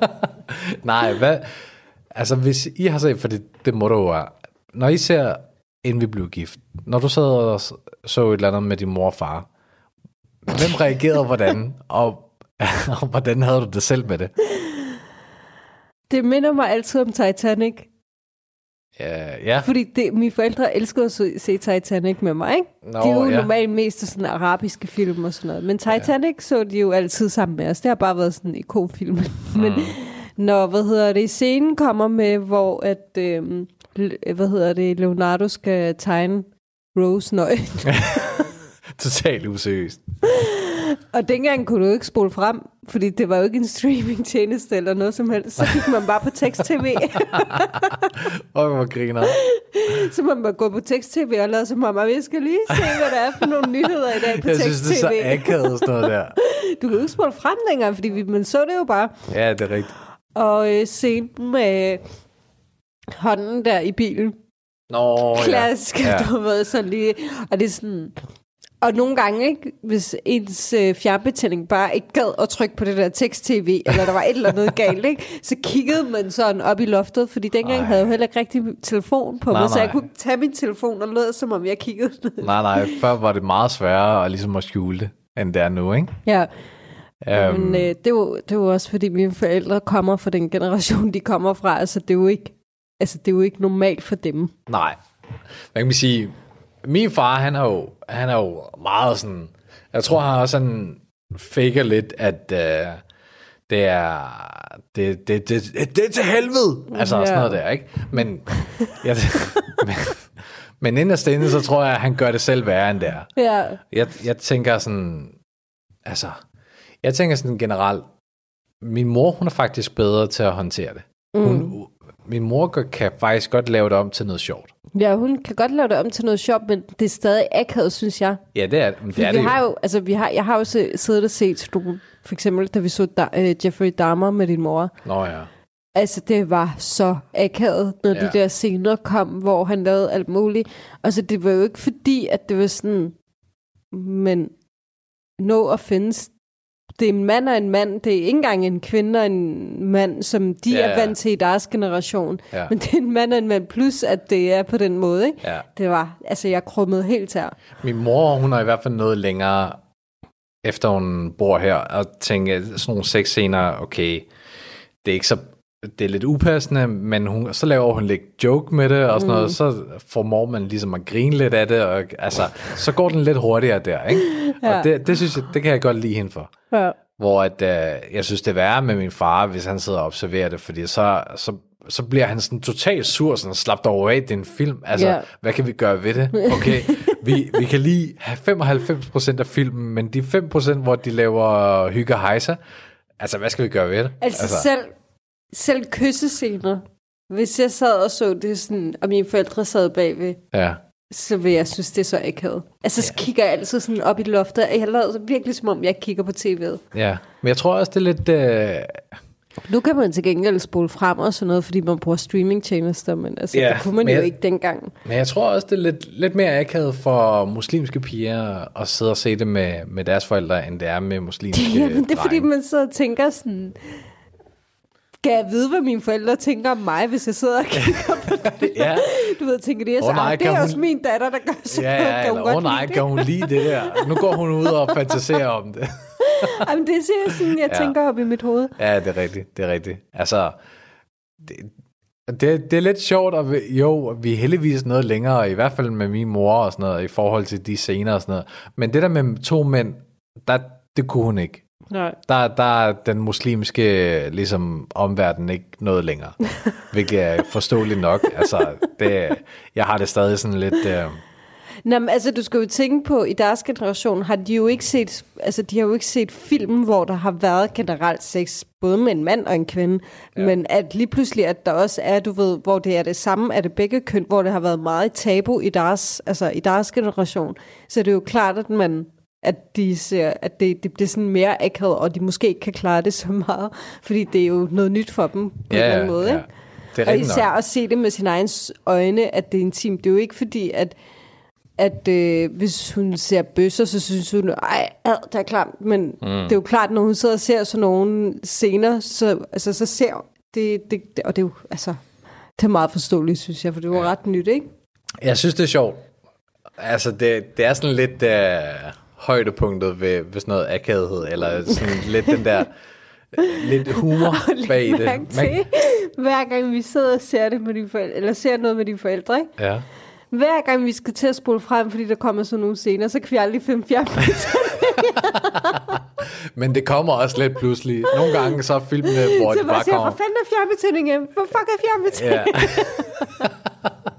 Nej, hvad... Altså, hvis I har set, for det, det må du jo. Når I ser, inden vi blev gift, når du sad og så et eller andet med din mor og far, hvem reagerede hvordan, og, og hvordan havde du det selv med det? Det minder mig altid om Titanic. Ja, ja. Fordi det, mine forældre elskede at se Titanic med mig, ikke? Nå, de er jo ja. normalt mest af sådan arabiske film og sådan noget. Men Titanic ja. så de jo altid sammen med os. Det har bare været sådan en ikonfilm. Men når, hvad hedder det, scenen kommer med, hvor at, l- hvad hedder det, Leonardo skal tegne Rose nøgen. Totalt useriøst. Og dengang kunne du ikke spole frem, fordi det var jo ikke en streamingtjeneste eller noget som helst. Så gik man bare på tekst-tv. Åh, hvor griner. så man bare gå på tekst-tv og lade som om, at jeg skal lige se, hvad der er for nogle nyheder i dag på Jeg synes, det er så tekst-tv. akavet sådan noget der. Du kan jo ikke spole frem længere, fordi vi, man så det jo bare. Ja, det er rigtigt. Og øh, scenen med hånden der i bilen. Nå, Klassisk, ja. ja. du ved, sådan lige. Og det er sådan... Og nogle gange, ikke, hvis ens øh, fjernbetjening bare ikke gad at trykke på det der tekst-tv, eller der var et eller andet galt, ikke, så kiggede man sådan op i loftet, fordi dengang Ej. havde jeg jo heller ikke rigtig telefon på Nej, mig, så jeg nej. kunne tage min telefon og lød, som om jeg kiggede ned. Nej, nej, før var det meget sværere at, ligesom at skjule det, end det er nu, ikke? Ja, Øhm, men øh, det, er jo, det er jo også, fordi mine forældre kommer fra den generation, de kommer fra, altså det er jo ikke, altså, det er jo ikke normalt for dem. Nej. Hvad kan man sige? Min far, han er jo, han er jo meget sådan... Jeg tror, han også sådan faker lidt, at øh, det er... Det, det, det, det, det er til helvede! Altså Ja. sådan noget der, ikke? Men, jeg, men, men inderst inde, så tror jeg, at han gør det selv værre end det er. Ja, Jeg, jeg tænker sådan... Altså... Jeg tænker sådan generelt... Min mor, hun er faktisk bedre til at håndtere det. Hun, Mm. Min mor kan faktisk godt lave det om til noget sjovt. ja, hun kan godt lave det om til noget sjovt, men det er stadig akavet, synes jeg. Ja, det er det. Er vi det har jo, altså vi har, jeg har jo siddet og set nogle, for eksempel da vi så da, uh, Jeffrey Dahmer med din mor. Nå ja. Altså det var så akavet, når ja. De der scener kom, hvor han lavede alt muligt. Altså det var jo ikke fordi, at det var sådan, men no offense, det er en mand og en mand, det er ikke engang en kvinde og en mand, som de Ja, ja, er vant til i deres generation. Ja. Men det er en mand og en mand, plus at det er på den måde, ikke? ja. Det var, altså jeg krummede helt her. Min mor, hun er i hvert fald noget længere, efter hun bor her, og tænker sådan nogle seks scener, okay, det er ikke så det er lidt upassende, men hun, så laver hun lidt joke med det, og sådan noget, så formår man ligesom at grine lidt af det, og altså, så går den lidt hurtigere der, ikke? Ja. Og det, det synes jeg, det kan jeg godt lide hende for. Ja. Hvor at, øh, jeg synes, det er værre med min far, hvis han sidder og observerer det, fordi så, så, så bliver han sådan totalt sur, sådan slap dig over af, det er en film. Altså, Ja. hvad kan vi gøre ved det? Okay, vi, vi kan lige have 95% af filmen, men de 5%, hvor de laver hygge og hejser, altså, hvad skal vi gøre ved det? Altså, altså selv, selv kyssescener. Hvis jeg sad og så det sådan, og mine forældre sad bagved, Ja, så vil jeg synes, det er så akavet. Altså, så kigger jeg altid sådan op i loftet, og jeg lader virkelig som om, jeg kigger på tv'et. ja. Men jeg tror også, det er lidt... Øh, Nu kan man til gengæld spole frem og sådan noget, fordi man bruger streamingtjenester, men altså, Ja, det kunne man men jo jeg- ikke dengang. men jeg tror også, det er lidt, lidt mere akavet for muslimske piger at sidde og se det med, med deres forældre, end det er med muslimske Jamen, det er fordi, drenge. man så tænker sådan, kan jeg vide, hvad mine forældre tænker om mig, hvis jeg sidder og kigger på det? Ja. Du ved, tænker de, så, Åh, nej, "Ah, det er hun- også min datter, der gør så. Ja, ja, hun eller, åh nej, kan hun lide det der? Nu går hun ud og fantaserer om det. Jamen, det er sådan, jeg Ja. tænker op i mit hoved. Ja, det er rigtigt, det er rigtigt. Altså, det, det, det er lidt sjovt, og vi, jo, vi er heldigvis noget længere, i hvert fald med min mor og sådan noget, i forhold til de scener og sådan noget. Men det der med to mænd, der, det kunne hun ikke. Nej. Der, der er den muslimske ligesom, omverden ikke noget længere. Hvilket er forståeligt nok. Altså, det, jeg har det stadig sådan lidt... Øh, Nå, men altså, du skal jo tænke på, i deres generation har de jo ikke set, altså, de har jo ikke set film, hvor der har været generelt sex, både med en mand og en kvinde, ja. men at lige pludselig, at der også er, du ved, hvor det er det samme, er det begge køn, hvor det har været meget tabu i deres, altså, i deres generation, så det er jo klart, at man at de ser, at det, det bliver sådan mere akavet, og de måske ikke kan klare det så meget, fordi det er jo noget nyt for dem på en eller anden måde, ikke? Det er Og især nok. at se det med sine egne øjne, at det er intimt. Det er jo ikke fordi, at, at øh, hvis hun ser bøsser, så synes hun, ej, ad, det er klart. Men mm. det er jo klart, når hun sidder og ser sådan nogle scener, så, altså, så ser det, det, det, og det er jo, altså, det er meget forståeligt, synes jeg, for det var ja. ret nyt, ikke? Jeg synes, det er sjovt. Altså, det, det er sådan lidt uh, højdepunktet ved, ved sådan noget akavethed, eller sådan lidt den der lidt humor bag det. til, hver gang vi sidder og ser det med dine forældre, eller ser noget med dine forældre, ikke? ja. Hver gang vi skal til at spole frem, fordi der kommer sådan nogle scener, så kan vi aldrig finde fjern. Men det kommer også lidt pludselig. Nogle gange så er filmene, hvor så de bare siger, kommer... hvor fanden er fjernbetjeningen? Hvor fuck er fjernbetjeningen? Ja.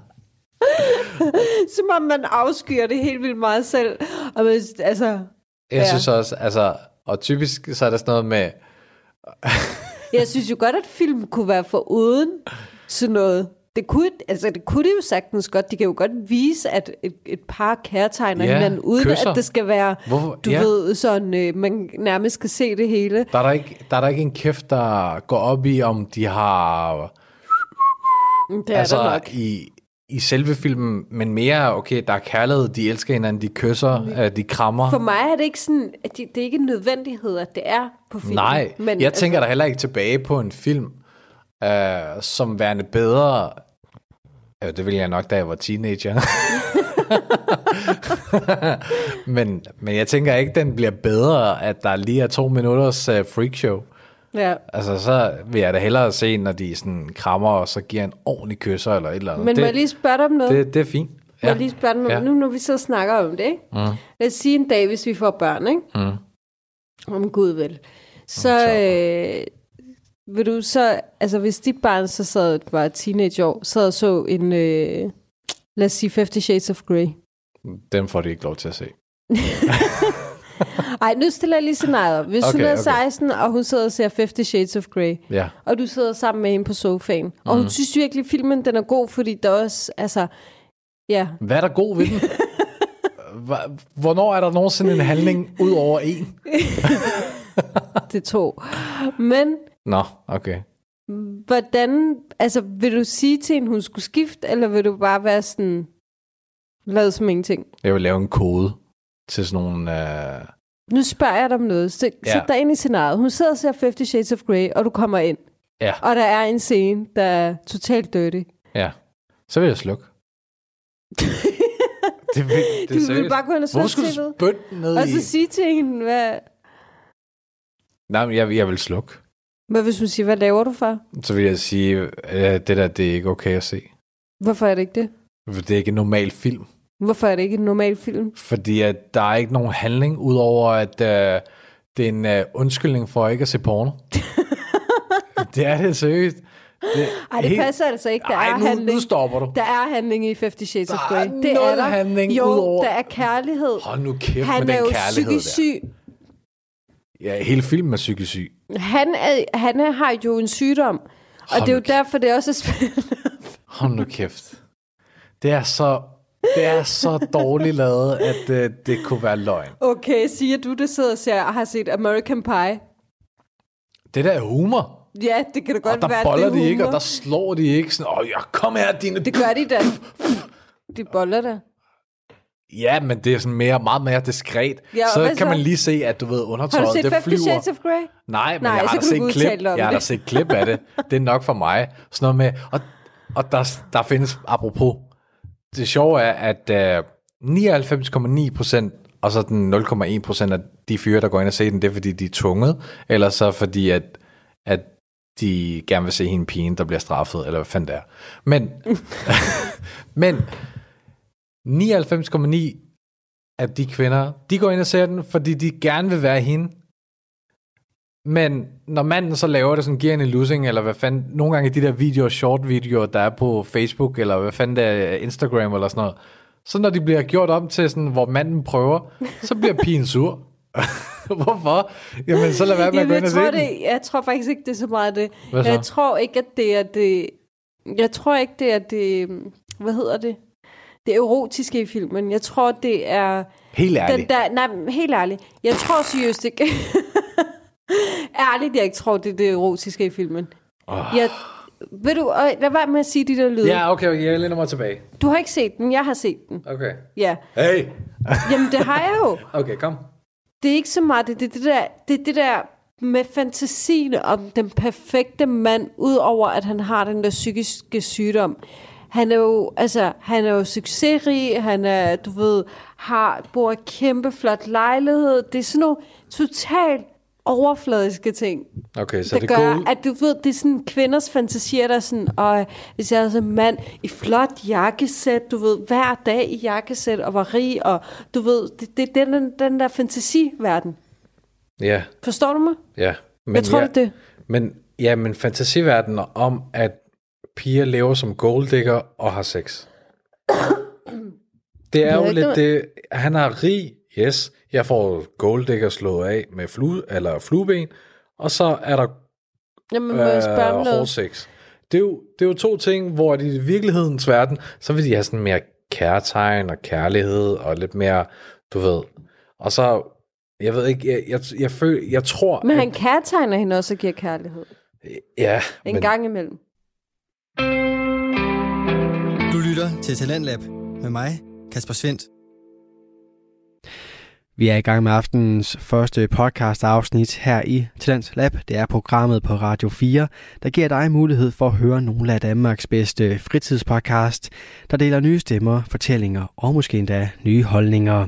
Som om man afskyer det helt vildt meget selv. Og man, altså, Jeg Ja. synes også, altså... Og typisk så er der sådan noget med... jeg synes jo godt, at film kunne være for uden sådan noget. Det kunne, altså det kunne det jo sagtens godt. De kan jo godt vise, at et, et par kærtegner Ja, hinanden, uden kysser. at det skal være, Hvorfor? du Ja. ved, sådan, øh, man nærmest skal se det hele. Der er der, ikke, der er der ikke en kæft, der går op i, om de har... Det er altså, der nok. i, i selve filmen, men mere, okay, der er kærlighed, de elsker hinanden, de kysser, mm. de krammer. For mig er det ikke sådan, at det, det er ikke en nødvendighed, at det er på film. Nej, men, jeg tænker altså, da heller ikke tilbage på en film, øh, som værende bedre. Ja, det ville jeg nok, da jeg var teenager. men, men jeg tænker ikke, den bliver bedre, at der lige er to minutters uh, freakshow. Ja. Altså, så vil jeg da hellere se, når de sådan krammer, og så giver en ordentlig kysser, eller et eller andet. Men det, må jeg lige spørge dig om noget? det, det er fint. Må jeg lige spørge dig om Ja. Nu når vi så snakker om det, ikke? Mm. Lad os sige en dag, hvis vi får børn, ikke? Mm. Om Gud vil. Så så. øh, vil du så, altså hvis dit barn så sad, var teenageår, sad og så en, øh, lad os sige 50 Shades of Grey. Den får de ikke lov til at se. Ej, nu stiller jeg lige scenariet. Hvis okay, hun er okay. 16, og hun sidder og ser 50 Shades of Grey, Ja. og du sidder sammen med hende på sofaen, og hun synes virkelig, at filmen den er god, fordi der også, altså, ja, Hvad er der god ved den? Hvornår er der nogensinde en handling ud over en? det to. Men Nå, okay. Hvordan, altså vil du sige til hende, hun skulle skifte, eller vil du bare være sådan, lad som ingenting? Jeg vil lave en kode til sådan nogle... Øh... Nu spørger jeg dig om noget. Sæt Ja. dig ind i scenariet. Hun sidder og ser 50 Shades of Grey, og du kommer ind. Ja, Og der er en scene, der er totalt dirty. ja. Så vil jeg slukke. det, vil, det Du er vil seriøst. bare gå hen og Hvorfor slukke skulle du spytte ned Og i... så sige til hende, hvad, Nej, men jeg, jeg vil slukke. hvad hvis hun siger, hvad laver du for? Så vil jeg sige, øh, det der, det er ikke okay at se. Hvorfor er det ikke det? For Det er ikke en normal film. Hvorfor er det ikke en normal film? Fordi at der er ikke nogen handling, udover at øh, det er en øh, undskyldning for ikke at se porno. det er det seriøst. Det, Ej, det passer altså ikke. Der Ej, er nu, handling. nu stopper du. Der er handling i 50 Shades Der of er Grey. Det nul er der. handling jo, udover- der er kærlighed. Hold nu kæft Han med er den jo kærlighed psykisk der. syg. Ja, hele filmen er psykisk syg. Han, er, han er, har jo en sygdom. Og Hold det er jo kæft. derfor, det også er spændende. Hold nu kæft. Det er så, det er så dårligt lavet, at øh, det kunne være løgn. Okay, siger du, der sidder og ser, har set American Pie? Det der er humor. Ja, det kan da godt og der være, boller det er de ikke, og humor. der slår de ikke. Sådan, åh, ja, kom her, dine... Det gør de da. De boller der. Ja, men det er sådan mere, meget mere diskret. Ja, så kan så? man lige se, at du ved, Har du undertøjet, set det 50 flyver. Shades of Grey? Nej, men Nej, jeg har da du set klip. Jeg har da det. set klip af det. Det er nok for mig. Sådan noget med, og, og der, der findes, apropos, det sjove er, at øh, 99,9% og så den 0,1% af de fyre, der går ind og ser den, det er fordi, de er tvunget, eller så fordi, at, at de gerne vil se hende pigen, der bliver straffet, eller hvad fanden det er. Men, men 99,9 af de kvinder, de går ind og ser den, fordi de gerne vil være hende. Men når manden så laver det, sådan giver en losing, eller hvad fanden, nogle gange de der videoer, short videoer, der er på Facebook, eller hvad fanden det er, Instagram eller sådan noget, så når de bliver gjort om til sådan, hvor manden prøver, så bliver pigen sur. Hvorfor? Jamen, så lad være med at Jamen, gå ind og tror, den. det, jeg tror faktisk ikke, det er så meget det. Hvad så? Jeg tror ikke, at det er det... Jeg tror ikke, det er det... Hvad hedder det? Det erotiske i filmen. Jeg tror, det er... Helt Den ærligt. der, nej, helt ærligt. Jeg tror seriøst ikke... ærligt, jeg ikke tror, det er det erotiske i filmen. Åh. Jeg, ved du, og lad være med at sige de der lyde. Ja, okay, okay, jeg lænder mig tilbage. Du har ikke set den, jeg har set den. Okay. Ja. Hey! Jamen, det har jeg jo. Okay, kom. Det er ikke så meget, det, det, det, der, det, det der med fantasien om den perfekte mand, udover at han har den der psykiske sygdom. Han er jo, altså, han er jo succesrig, han er, du ved, har, bor i kæmpe flot lejlighed. Det er sådan nogle totalt overfladiske ting. Okay, så der det gør, goal, at du ved, det er sådan kvinders fantasier, der er sådan, og hvis jeg er sådan en mand i flot jakkesæt, du ved, hver dag i jakkesæt, og var rig, og du ved, det, det er den, den der fantasiverden. ja, Forstår du mig? ja. Men jeg tror, ja, det det. Men, ja, men fantasiverdenen om, at piger lever som golddigger og har sex. Det er jo lidt det, han er rig, yes, jeg får golddigger slået af med flue, eller flueben, og så er der Jamen, må jeg spørge om øh, hård noget? sex. Det er, jo, det er jo to ting, hvor i virkelighedens verden, så vil de have sådan mere kærtegn og kærlighed og lidt mere, du ved. Og så, jeg ved ikke, jeg, jeg, jeg, føler, jeg tror, Men at, han kærtegner hende også og giver kærlighed. ja, En men, gang imellem. Du lytter til Talentlab med mig, Kasper Svendt. Vi er i gang med aftenens første podcast afsnit her i Talents Lab. Det er programmet på Radio 4, der giver dig mulighed for at høre nogle af Danmarks bedste fritidspodcast, der deler nye stemmer, fortællinger og måske endda nye holdninger.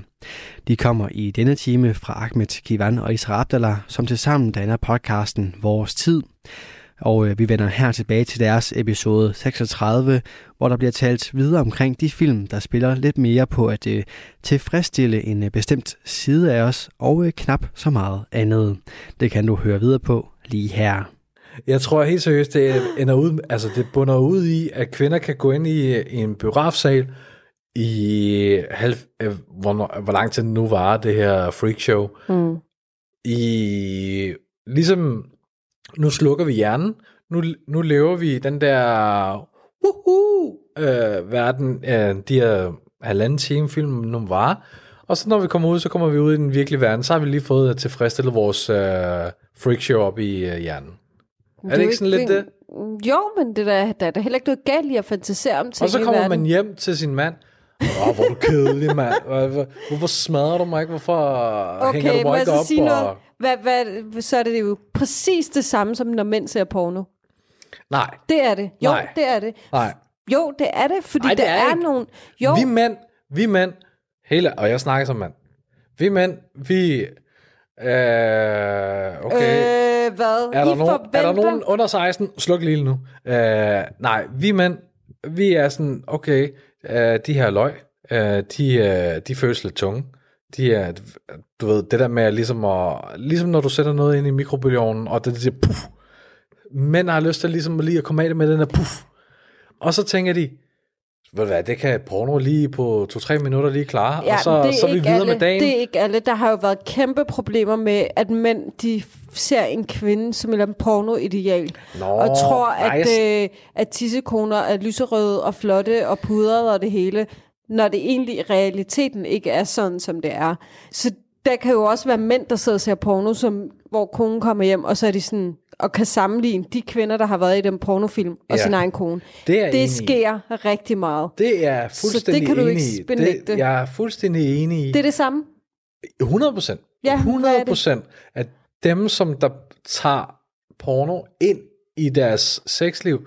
De kommer i denne time fra Ahmed Kivan og Isra Abdallah, som tilsammen danner podcasten Vores Tid. Og øh, vi vender her tilbage til deres episode 36, hvor der bliver talt videre omkring de film, der spiller lidt mere på at øh, tilfredsstille en øh, bestemt side af os, og øh, knap så meget andet. Det kan du høre videre på lige her. Jeg tror helt seriøst, det ender ud, altså det bunder ud i, at kvinder kan gå ind i, i en biografsal i halv, hvor, hvor lang tid nu var det her freakshow. Mm. I ligesom, nu slukker vi hjernen, nu, nu lever vi den der woohoo, øh, verden, de her halvanden time film nu var. Og så når vi kommer ud, så kommer vi ud i den virkelige verden, så har vi lige fået tilfredsstillet vores øh, freakshow op i øh, hjernen. Er det ikke sådan lidt det? Jo, men det der, der er da heller ikke noget galt i at fantasere om ting Og så kommer man hjem til sin mand. Åh, hvor er du kedelig, mand. Hvor- Hvorfor smadrer du mig ikke? Hvorfor hænger du Okay, mig ikke så op? sige noget? Og... Hvad, hvad, så er det jo præcis det samme, som når mænd ser porno. Nej, Det er det. Jo, Nej. det er det. nej. Jo, det er det, fordi Ej, det der er er, nogen... Jo, Vi mænd, vi mænd, hele, og jeg snakker som mand. Vi mænd, vi... Øh, okay. øh, hvad? er, der I nogen, forventer... er der nogen under 16? Sluk lige nu. Øh, nej, vi mænd, vi er sådan, okay, øh, de her løg, øh, de, øh, de føles lidt tunge. De er, du ved, det der med ligesom, at, ligesom når du sætter noget ind i mikrobølgeovnen, og det siger puff. Mænd har lyst til ligesom lige at komme af det med den der puff. Og så tænker de, ved du hvad, det kan porno lige på 2-3 minutter lige klare, Ja, og så, så er vi videre alle. med dagen. Det er ikke alle. Der har jo været kæmpe problemer med, at mænd de ser en kvinde som et porno-ideal. Nå, og tror, at, øh, at tissekoner er lyserøde og flotte og pudrede og det hele, når det egentlig i realiteten ikke er sådan, som det er. Så der kan jo også være mænd, der sidder og ser porno, som, hvor konen kommer hjem, og så er de sådan, og kan sammenligne de kvinder, der har været i den pornofilm, og Ja. sin egen kone. Det er i. det sker rigtig meget. Det er fuldstændig kan du enig ikke benægte. Det, jeg er fuldstændig enig i. Det er det samme. 100 procent. Ja, hvad er 100 det? procent. At dem, som der tager porno ind i deres sexliv,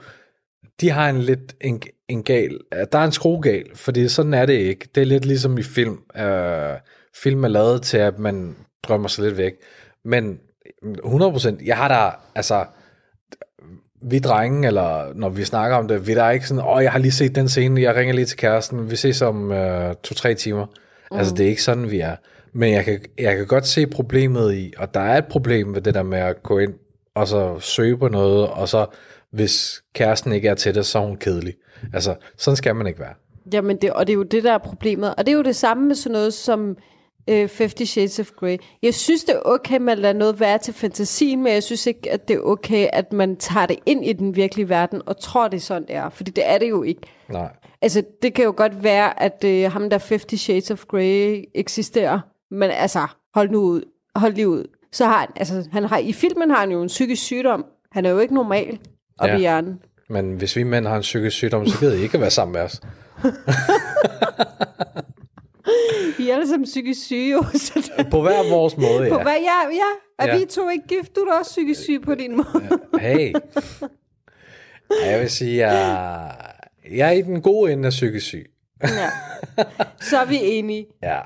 de har en lidt en, en gal, der er en skruegal, fordi sådan er det ikke. Det er lidt ligesom i film. Øh, film er lavet til, at man drømmer sig lidt væk. Men 100 procent, jeg har der, altså, vi drenge, eller når vi snakker om det, vi der er ikke sådan, åh, jeg har lige set den scene, jeg ringer lige til kæresten, vi ses om øh, to-tre timer. Mm. Altså, det er ikke sådan, vi er. Men jeg kan, jeg kan godt se problemet i, og der er et problem ved det der med at gå ind og så søge på noget, og så hvis kæresten ikke er til det, så er hun kedelig. Altså, sådan skal man ikke være. Jamen, det, og det er jo det, der er problemet. Og det er jo det samme med sådan noget som øh, 50 Shades of Grey. Jeg synes, det er okay, at man lader noget være til fantasien, men jeg synes ikke, at det er okay, at man tager det ind i den virkelige verden og tror, det er sådan, det er. Fordi det er det jo ikke. Nej. Altså, det kan jo godt være, at øh, ham der 50 Shades of Grey eksisterer, men altså, hold nu ud. Hold lige ud. Så har han, altså, han har, i filmen har han jo en psykisk sygdom. Han er jo ikke normal op Ja. i hjernen. Men hvis vi mænd har en psykisk sygdom, så gider I ikke at være sammen med os. Vi er alle sammen psykisk syge. Så det, På hver vores måde, På ja. hvad? Ja, ja. Er Ja. vi to ikke gift? Du er da også psykisk syg på din måde. Hey. Jeg vil sige, jeg, jeg er i den gode ende af psykisk syg. Ja. Så er vi enige. Ja.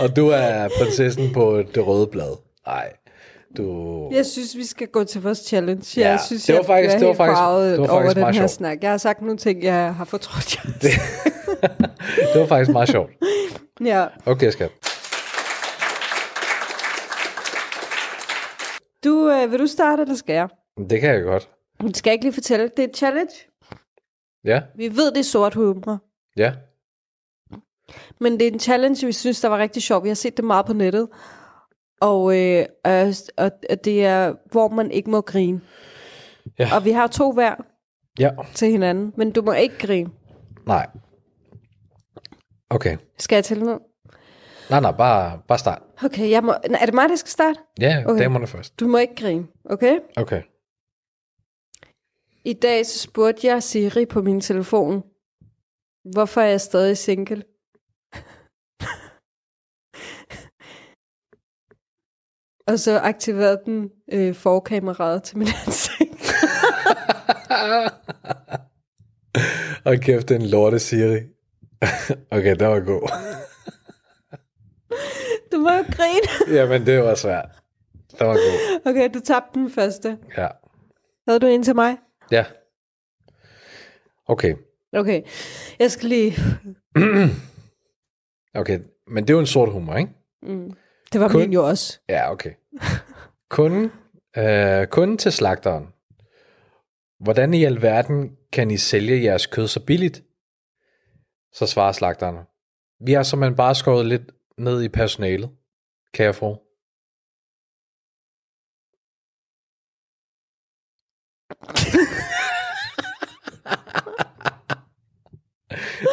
Og du er prinsessen på det røde blad. Nej. Du... Jeg synes, vi skal gå til vores challenge. Jeg Ja, synes, det var jeg faktisk- det var faktisk- det var over faktisk den meget her sjovt. snak. Jeg har sagt nogle ting, jeg har fortrudt. Jeg. Det, det var faktisk meget sjovt. ja. Okay, skat. Du, øh, vil du starte, eller skal jeg? Det kan jeg godt. Du skal ikke lige fortælle. Det er et challenge. Ja, Vi ved, det er sort humor. ja. Men det er en challenge, vi synes, der var rigtig sjov. Vi har set det meget på nettet. Og, øh, og og det er, hvor man ikke må grine. Ja. Og vi har to hver Ja, til hinanden, men du må ikke grine. nej. Okay. Skal jeg til ned? Nej, nej, bare, bare start. Okay, jeg må, er det mig, der skal starte? Ja, okay. damerne først. Du må ikke grine, okay? Okay. I dag så spurgte jeg Siri på min telefon, hvorfor er jeg stadig single? Og så aktiverede den øh, forkameraet til min ansigt. Og kæft, den lorte Siri. okay, det var god. Du må jo grine. Jamen, det var svært. Det var god. Okay, du tabte den første. Ja. Havde du en til mig? Ja. Okay. Okay, jeg skal lige... Okay, men det er jo en sort humor, ikke? Mm. Det var Kun- min jo også. Ja, okay. Kunden, øh, kunden til slagteren. Hvordan i alverden kan I sælge jeres kød så billigt? Så svarer slagteren. Vi har simpelthen bare skåret lidt ned i personalet, kære fru.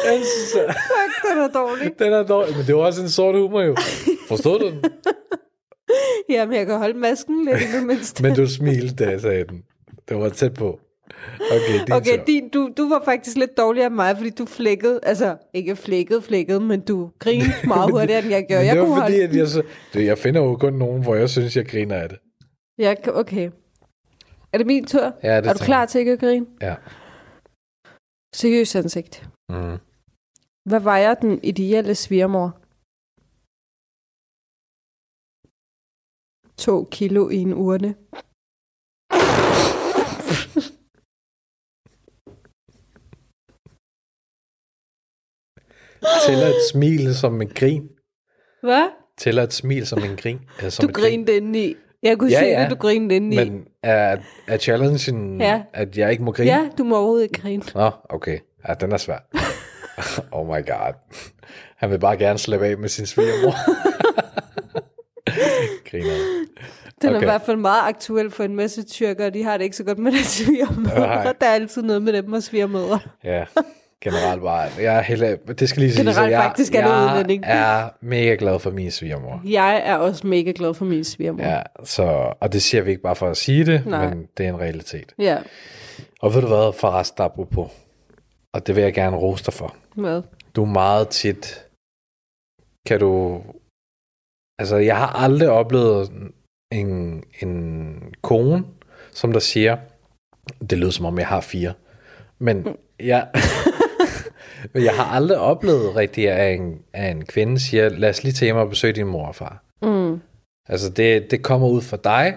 Jeg synes, Fuck, den er dårlig. den er dårlig, men det var også en sort humor jo. Forstod du den? Jamen, jeg kan holde masken lidt i det mindste. Men du smilte, da jeg sagde den. Det var tæt på. Okay, din Okay, din, du, du var faktisk lidt dårligere end mig, fordi du flækkede, altså ikke flækkede, flækkede, men du grinede meget hurtigere, end jeg gjorde. Jeg det kunne var fordi, holde... at jeg, så, det, jeg finder jo kun nogen, hvor jeg synes, jeg griner af det. Kan- okay. Er det min tur? Ja, det er du klar jeg. til ikke at grine? Ja. Seriøs ansigt. Mm. Hvad vejer den ideelle svigermor? To kilo i en urne. Tæller et smil som en grin. Hvad? Tæller et smil som en grin. Eller som Du et grin. grinede indeni. Jeg kunne Ja, se, ja. at du grinede indeni. Men er, er challengen, Ja. at jeg ikke må grine? Ja, du må overhovedet ikke grine. Nå, okay. Ja, den er svær. oh my god. Han vil bare gerne slippe af med sin svigermor. Griner. Den okay. er i hvert fald meget aktuel for en masse tyrker, og de har det ikke så godt med deres svigermødre. Der er altid noget med dem og svigermødre. Ja, generelt bare. Jeg er heller, det skal lige sige, Generelt jeg, faktisk er jeg udlænding. er mega glad for min svigermor. Jeg er også mega glad for min svigermor. Ja, så, og det siger vi ikke bare for at sige det, Nej. men det er en realitet. ja. Og ved du hvad, forresten apropos, og det vil jeg gerne rose dig for. Hvad? Du er meget tit, kan du, altså jeg har aldrig oplevet en, en kone, som der siger, det lyder som om jeg har fire, men jeg, men jeg har aldrig oplevet rigtigt, at en, at en kvinde siger, lad os lige tage hjem og besøge din mor og far. Mm. Altså det, det kommer ud fra dig,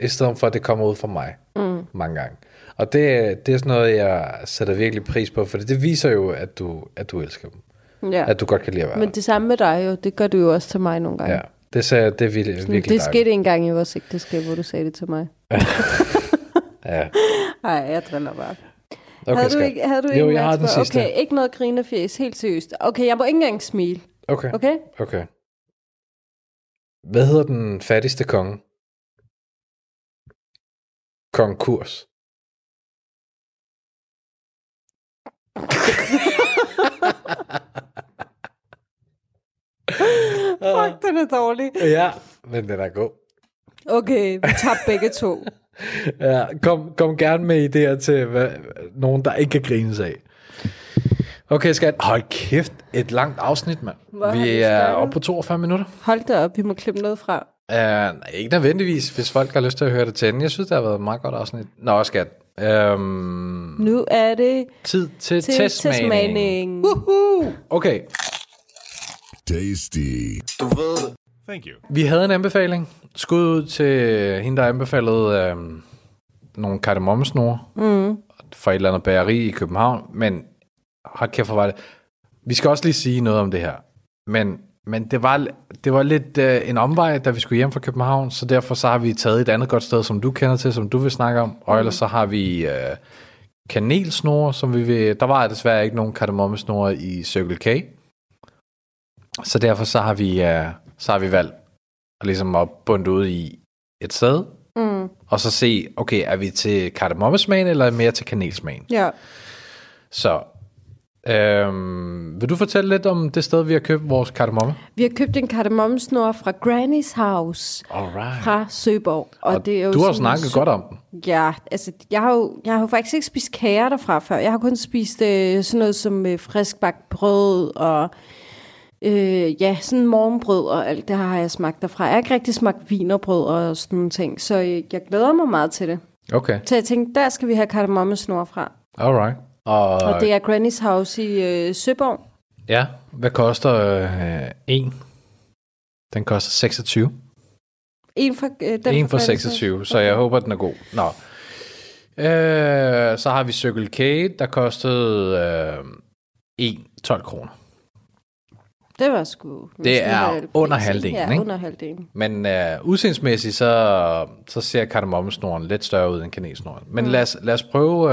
i stedet for at det kommer ud fra mig Mm. mange gange. Og det, det er sådan noget, jeg sætter virkelig pris på, for det viser jo, at du, at du elsker dem. Ja. At du godt kan lide at være Men det samme med dig jo, det gør du jo også til mig nogle gange. Ja, det, sagde, det er virkelig, Sådan, virkelig det skete en gang i vores ægteskab, hvor du sagde det til mig. Ja. Nej, jeg driller bare. Okay, havde, du ikke, havde du Jo, ikke jeg har den sidste. Okay, ikke noget grinefjes, helt seriøst. Okay, jeg må ikke engang smile. Okay, Okay? okay. Hvad hedder den fattigste konge? Konkurs. Fuck, den er dårlig. Ja, men den er god. Okay, vi tager begge to. Ja, kom, kom gerne med idéer til hvad, nogen, der ikke kan grines af. Okay, skat. Hold kæft, et langt afsnit, mand. Hvor Vi er oppe på 42 minutter. Hold da op, vi må klippe noget fra. Uh, nej, ikke nødvendigvis, hvis folk har lyst til at høre det til enden. Jeg synes, det har været et meget godt afsnit. Nå, skat. Um, Nu er det tid til, til testmagning. testmagning. Woohoo! Okay. Tasty. Du ved det. Thank you. Vi havde en anbefaling. Skud ud til hende, der anbefalede øh, nogle kardemommesnore mm. fra et eller andet bageri i København. Men hold kæft, hvor var det. Vi skal også lige sige noget om det her. Men, men det, var, det var lidt øh, en omvej, da vi skulle hjem fra København, så derfor så har vi taget et andet godt sted, som du kender til, som du vil snakke om. Og ellers så har vi øh, kanelsnore, som vi vil... Der var desværre ikke nogen kardemommesnore i Circle K. Så derfor så har vi, øh, så har vi valgt at ligesom at bunde ud i et sted, Mm. og så se, okay, er vi til kardemommesmagen, eller mere til kanelsmagen? Ja. Så, øhm, vil du fortælle lidt om det sted, vi har købt vores kardemomme? Vi har købt en kardemommesnor fra Granny's House Alright. fra Søborg. Og, Og det er jo du har snakket godt om den. Ja, altså jeg har jo, jeg har jo faktisk ikke spist kager derfra før. Jeg har kun spist øh, sådan noget som øh, friskbagt brød og øh, ja, sådan morgenbrød og alt det har jeg smagt derfra. Jeg har ikke rigtig smagt vinerbrød og sådan nogle ting, så øh, jeg glæder mig meget til det. Okay, Så jeg tænkte, der skal vi have kardemommesnor fra. alright. Og, Og det er Granny's House i øh, Søborg. ja, hvad koster øh, en? Den koster 26. En for, øh, den En for Granny's 26, House. så jeg håber, den er god. Nå. Øh, så har vi Circle K, der kostede øh, 1 12 kroner. Det var sgu... Det er halv under halvdelen, Ja, ikke? under halvdelen. Men øh, udseendsmæssigt, så, så ser kardemommesnoren lidt større ud end kanelsnoren. Men mm. lad, os, lad os prøve,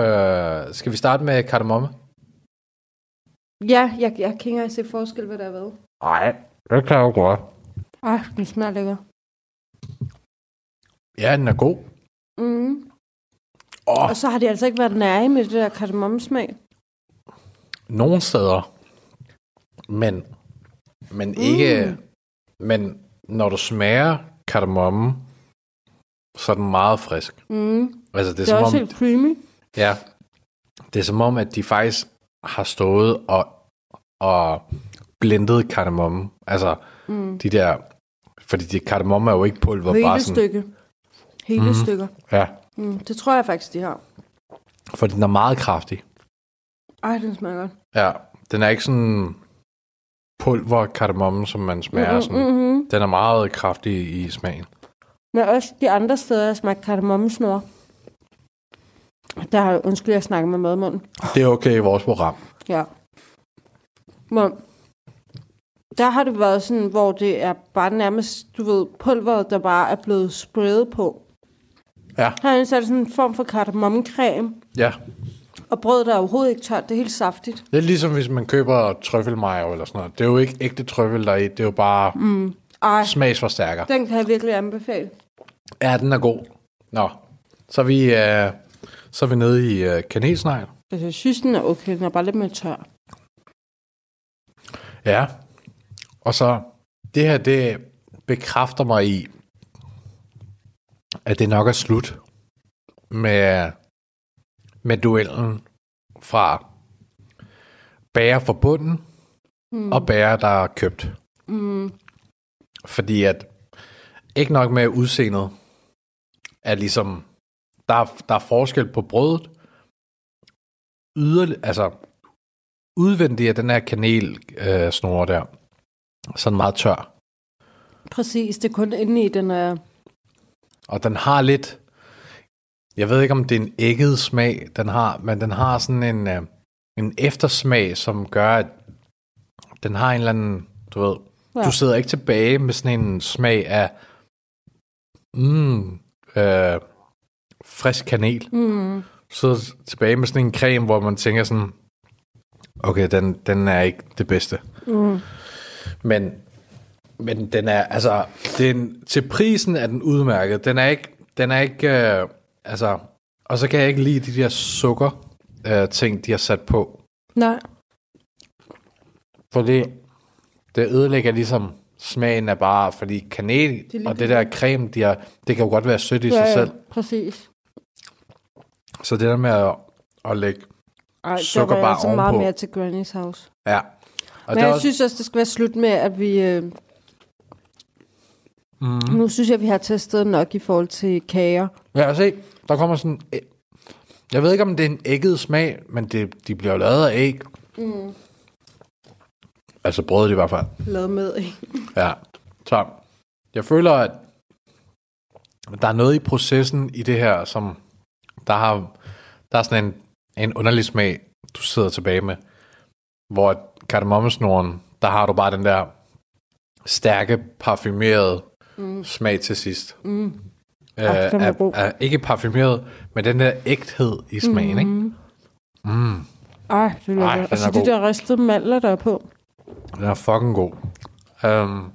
øh, skal vi starte med kardemomme? Ja, jeg, jeg kan ikke engang se forskel, hvad der er ved. Nej, det kan jeg jo godt. Ej, den smager lækker. Ja, den er god. Mm. Åh, Og så har de altså ikke været nære med det der kardemommesmag. nogle steder, men, men ikke, men når du smager kardemomme, så er den meget frisk. Mm. Altså, det er, Det er som også om, helt creamy. Ja. Det er som om, at de faktisk har stået og, og blendet kardemomme. Altså, mm. de der... Fordi de kardemomme er jo ikke pulver, Hele bare sådan... stykke. Hele mm. stykker. Ja, Mm. Det tror jeg faktisk, de har. for den er meget kraftig. Ej, den smager godt. Ja, den er ikke sådan pulver kardemomme, som man smager sådan. Mm-hmm. Den er meget kraftig i smagen. Men også de andre steder, jeg smagt kardemommesnor. Der har, undskyld, jeg snakker med madmunden. Det er okay i vores program. Ja. Men der har det været sådan, hvor det er bare nærmest, du ved, pulveret, der bare er blevet sprayet på. Ja. Her er så er det sådan en form for kardemommecreme, Ja, og brødet er overhovedet ikke tørt, det er helt saftigt. det er ligesom hvis man køber trøffelmejer eller sådan noget. Det er jo ikke ægte trøffel der er i, det er jo bare mm. Ej, smagsforstærker. den kan jeg virkelig anbefale. Ja, den er god. Nå, så er vi, øh, så er vi nede i øh, kanelsnegl. Altså, jeg synes, den er okay, den er bare lidt mere tør. Ja, og så det her, det bekræfter mig i, at det nok er slut med, med duellen fra bager for bunden mm. og bager, der er købt. Mm. Fordi at ikke nok med udseendet, er ligesom, der er, der er forskel på brødet. Yderlig, altså, udvendigt af den her kanel øh, snore der, sådan meget tør. Præcis, det er kun inde i den er... Og den har lidt, jeg ved ikke om det er en ægget smag, den har, men den har sådan en, øh, en eftersmag, som gør, at den har en eller anden, du ved, ja. Du sidder ikke tilbage med sådan en smag af, mm, øh, frisk kanel. Mm. Sidder tilbage med sådan en creme, hvor man tænker sådan, okay, den, den er ikke det bedste. Mm. Men, men den er, altså, den, til prisen er den udmærket. Den er ikke, den er ikke, øh, altså, og så kan jeg ikke lide de der sukker øh, ting, de har sat på. Nej. Fordi det ødelægger ligesom smagen af bare, fordi kanel Det er og det der creme, de har, det kan jo godt være sødt i sig selv. præcis. Så det der med at, at lægge, Ej, Sukker bare altså meget ovenpå. mere til Granny's House. ja. Og Men er jeg også, synes også, det skal være slut med, at vi... Øh, mm. Nu synes jeg, vi har testet nok i forhold til kager. Ja, se, der kommer sådan... Jeg ved ikke, om det er en ægget smag, men det, de bliver jo lavet af æg. Mm. Altså brødet i hvert fald. Lavet med, ikke? Ja. Så Jeg føler, at der er noget i processen i det her, som der har der er sådan en, en underlig smag, du sidder tilbage med, hvor kardemommesnoren, der har du bare den der stærke, parfumerede mm. smag til sidst. Mm. Øh, er er, er, ikke parfumeret, men den der ægthed i smagen, mm. ikke? Mm. Ej, det er Ej, Ej, den altså er de der ristede mandler, der er på. Den er fucking god. Um,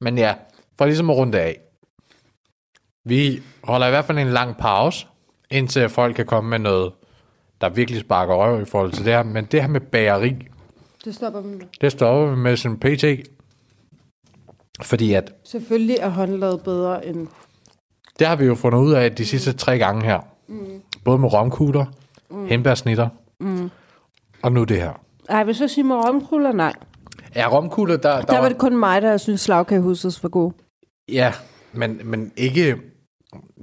men ja, for ligesom at runde af. Vi holder i hvert fald en lang pause, indtil folk kan komme med noget, der virkelig sparker røv i forhold til det her. Men det her med bageri, Det stopper vi med. det stopper vi med sin PT. Fordi at, Selvfølgelig er håndlavet bedre end... det har vi jo fundet ud af de sidste tre gange her. Mm. Både med romkugler, mm. hembærsnitter, mm. og nu det her. Ej, hvis jeg siger med romkugler, nej. Ja, romkugler, der, der, Der var det kun mig, der synes slagkagehuset var god. Ja, men, men ikke...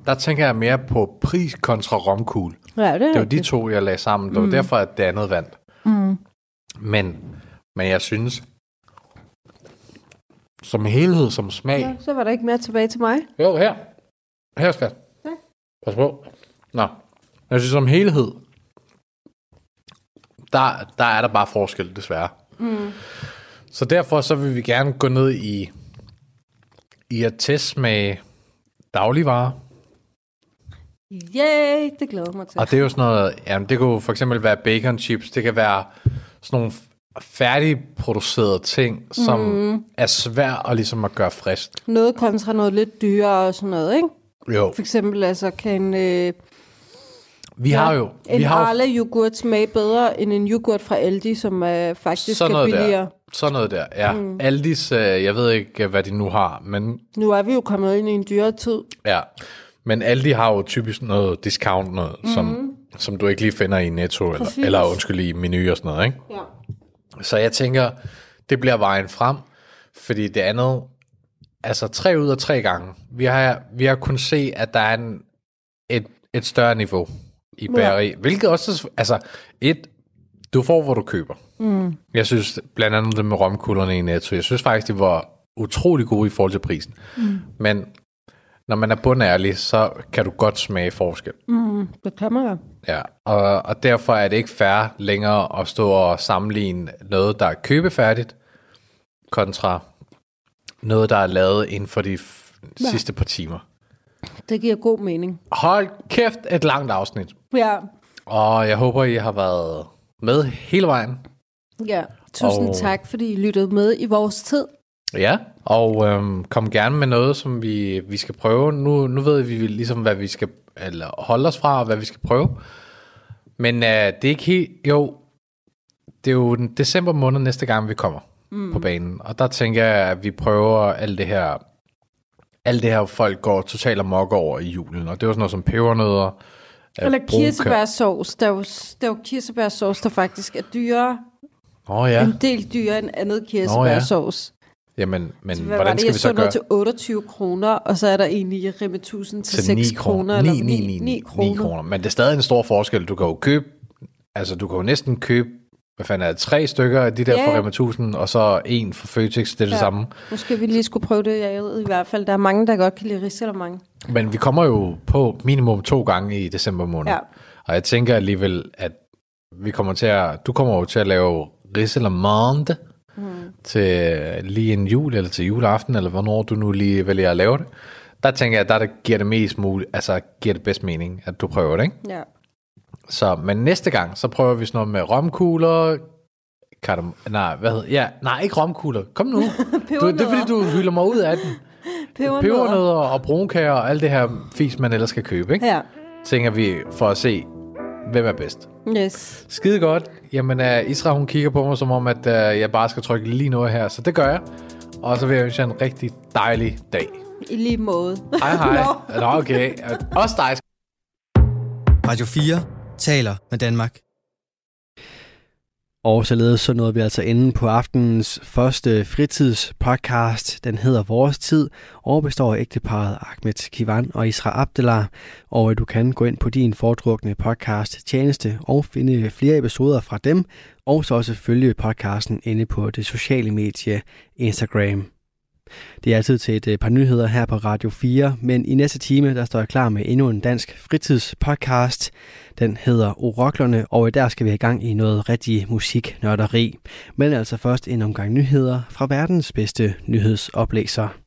Der tænker jeg mere på pris kontra romkugle. Ja, det er Det var de rigtigt. to, jeg lagde sammen. Det var mm. derfor, at det andet vandt. Mm. Men, men jeg synes, som helhed, som smag... Ja, så var der ikke mere tilbage til mig. Jo, her. Her, skat. Ja. Pas på. Nå. Jeg synes, som helhed, der, der er der bare forskel, desværre. Mm. Så derfor så vil vi gerne gå ned i, i at teste med dagligvarer. Yay, det glæder mig til. Og det er jo sådan noget, jamen det kunne for eksempel være bacon chips, det kan være sådan nogle færdigproducerede ting, som mm. er svært at, ligesom at gøre frisk. Noget kontra noget lidt dyrere og sådan noget, ikke? Jo, For eksempel altså, kan øh, vi har jo... en vi har Arla yoghurt smage bedre end en yoghurt fra Aldi, som er faktisk sådan er noget billigere. der. Sådan noget der, ja. Mm. Aldis, øh, jeg ved ikke, hvad de nu har, men Nu er vi jo kommet ind i en dyrere tid. ja. Men Aldi har jo typisk noget discount, noget, mm. som, som du ikke lige finder i Netto, eller, Præcis. eller undskyld, i menu og sådan noget, ikke? Ja. Så jeg tænker, det bliver vejen frem, fordi det andet, altså tre ud af tre gange, vi har, vi har kunnet se, at der er en, et, et større niveau i bageri, ja. hvilket også, altså et, du får, hvor du køber. Mm. Jeg synes blandt andet det med romkuglerne i Netto, jeg synes faktisk, de var utrolig gode i forhold til prisen. Mm. Men når man er bundærlig, så kan du godt smage forskel. Mm, det kan man jo. Ja, og, og derfor er det ikke fair længere at stå og sammenligne noget, der er købefærdigt, kontra noget, der er lavet inden for de Ja. sidste par timer. Det giver god mening. Hold kæft, et langt afsnit. Ja. Og jeg håber, I har været med hele vejen. ja. Tusind Og- tak, fordi I lyttede med i vores tid. Ja, og øhm, kom gerne med noget, som vi, vi skal prøve. Nu, nu ved vi ligesom, hvad vi skal eller holde os fra, og hvad vi skal prøve. Men øh, det er ikke helt... Jo, det er jo den december måned næste gang, vi kommer mm. på banen. Og der tænker jeg, at vi prøver alt det her... Alt det her, folk går totalt amok over i julen. Og det er jo sådan noget som pebernødder. øh, Eller kirsebærsauce. Der er jo, der er jo kirsebærsauce, der faktisk er dyrere. Oh, Ja. ja. En del dyrere end andet kirsebærsauce. Jamen, men Hvad var hvordan det? skal vi så så gøre? til 28 kroner, og så er der egentlig Rema 1000 til, 6 kroner. 9, eller 9, 9, 9, 9 kroner. 9 kroner. Men det er stadig en stor forskel. Du kan jo købe, altså du kan jo næsten købe, hvad fanden er det, tre stykker af de der Ja, fra. Rema 1000, og så en fra Føtex, det er det Ja. samme. Måske vi lige skulle prøve det. Jeg ved i hvert fald, der er mange, der godt kan lide ris eller mange. Men vi kommer jo på minimum to gange i december måned. Ja. Og jeg tænker alligevel, at vi kommer til at, du kommer jo til at lave ris eller mande mm. til lige en jul, eller til juleaften, eller hvornår du nu lige vælger at lave det. Der tænker jeg, der det giver det mest muligt, altså giver det bedst mening, at du prøver det, ikke? Ja. Så, men næste gang, så prøver vi sådan noget med romkugler, kardam, nej, hvad hedder, ja, nej, ikke romkugler, kom nu. du, det er fordi, du hylder mig ud af den. Pebernødder. Og brunkager og alt det her fis, man ellers skal købe, ikke? Ja. Tænker vi for at se, hvem er bedst. Yes. Skide godt. Jamen, uh, Isra, hun kigger på mig, som om, at uh, jeg bare skal trykke lige noget her, så det gør jeg. Og så vil jeg ønske jer en rigtig dejlig dag. I lige måde. Hej hej. Nå. Nå, okay. Også dig. Radio 4 taler med Danmark. Og således så nåede vi altså inden på aftenens første fritidspodcast. Den hedder Vores Tid og består af ægteparet Ahmed Kivan og Isra Abdelar. Og du kan gå ind på din foretrukne podcast tjeneste og finde flere episoder fra dem. Og så også følge podcasten inde på det sociale medie Instagram. Det er altid til et øh, par nyheder her på Radio 4, men i næste time der står jeg klar med endnu en dansk fritidspodcast. Den hedder Oroklerne, og der skal vi i gang i noget rigtig musiknørderi. Men altså først en omgang nyheder fra verdens bedste nyhedsoplæser.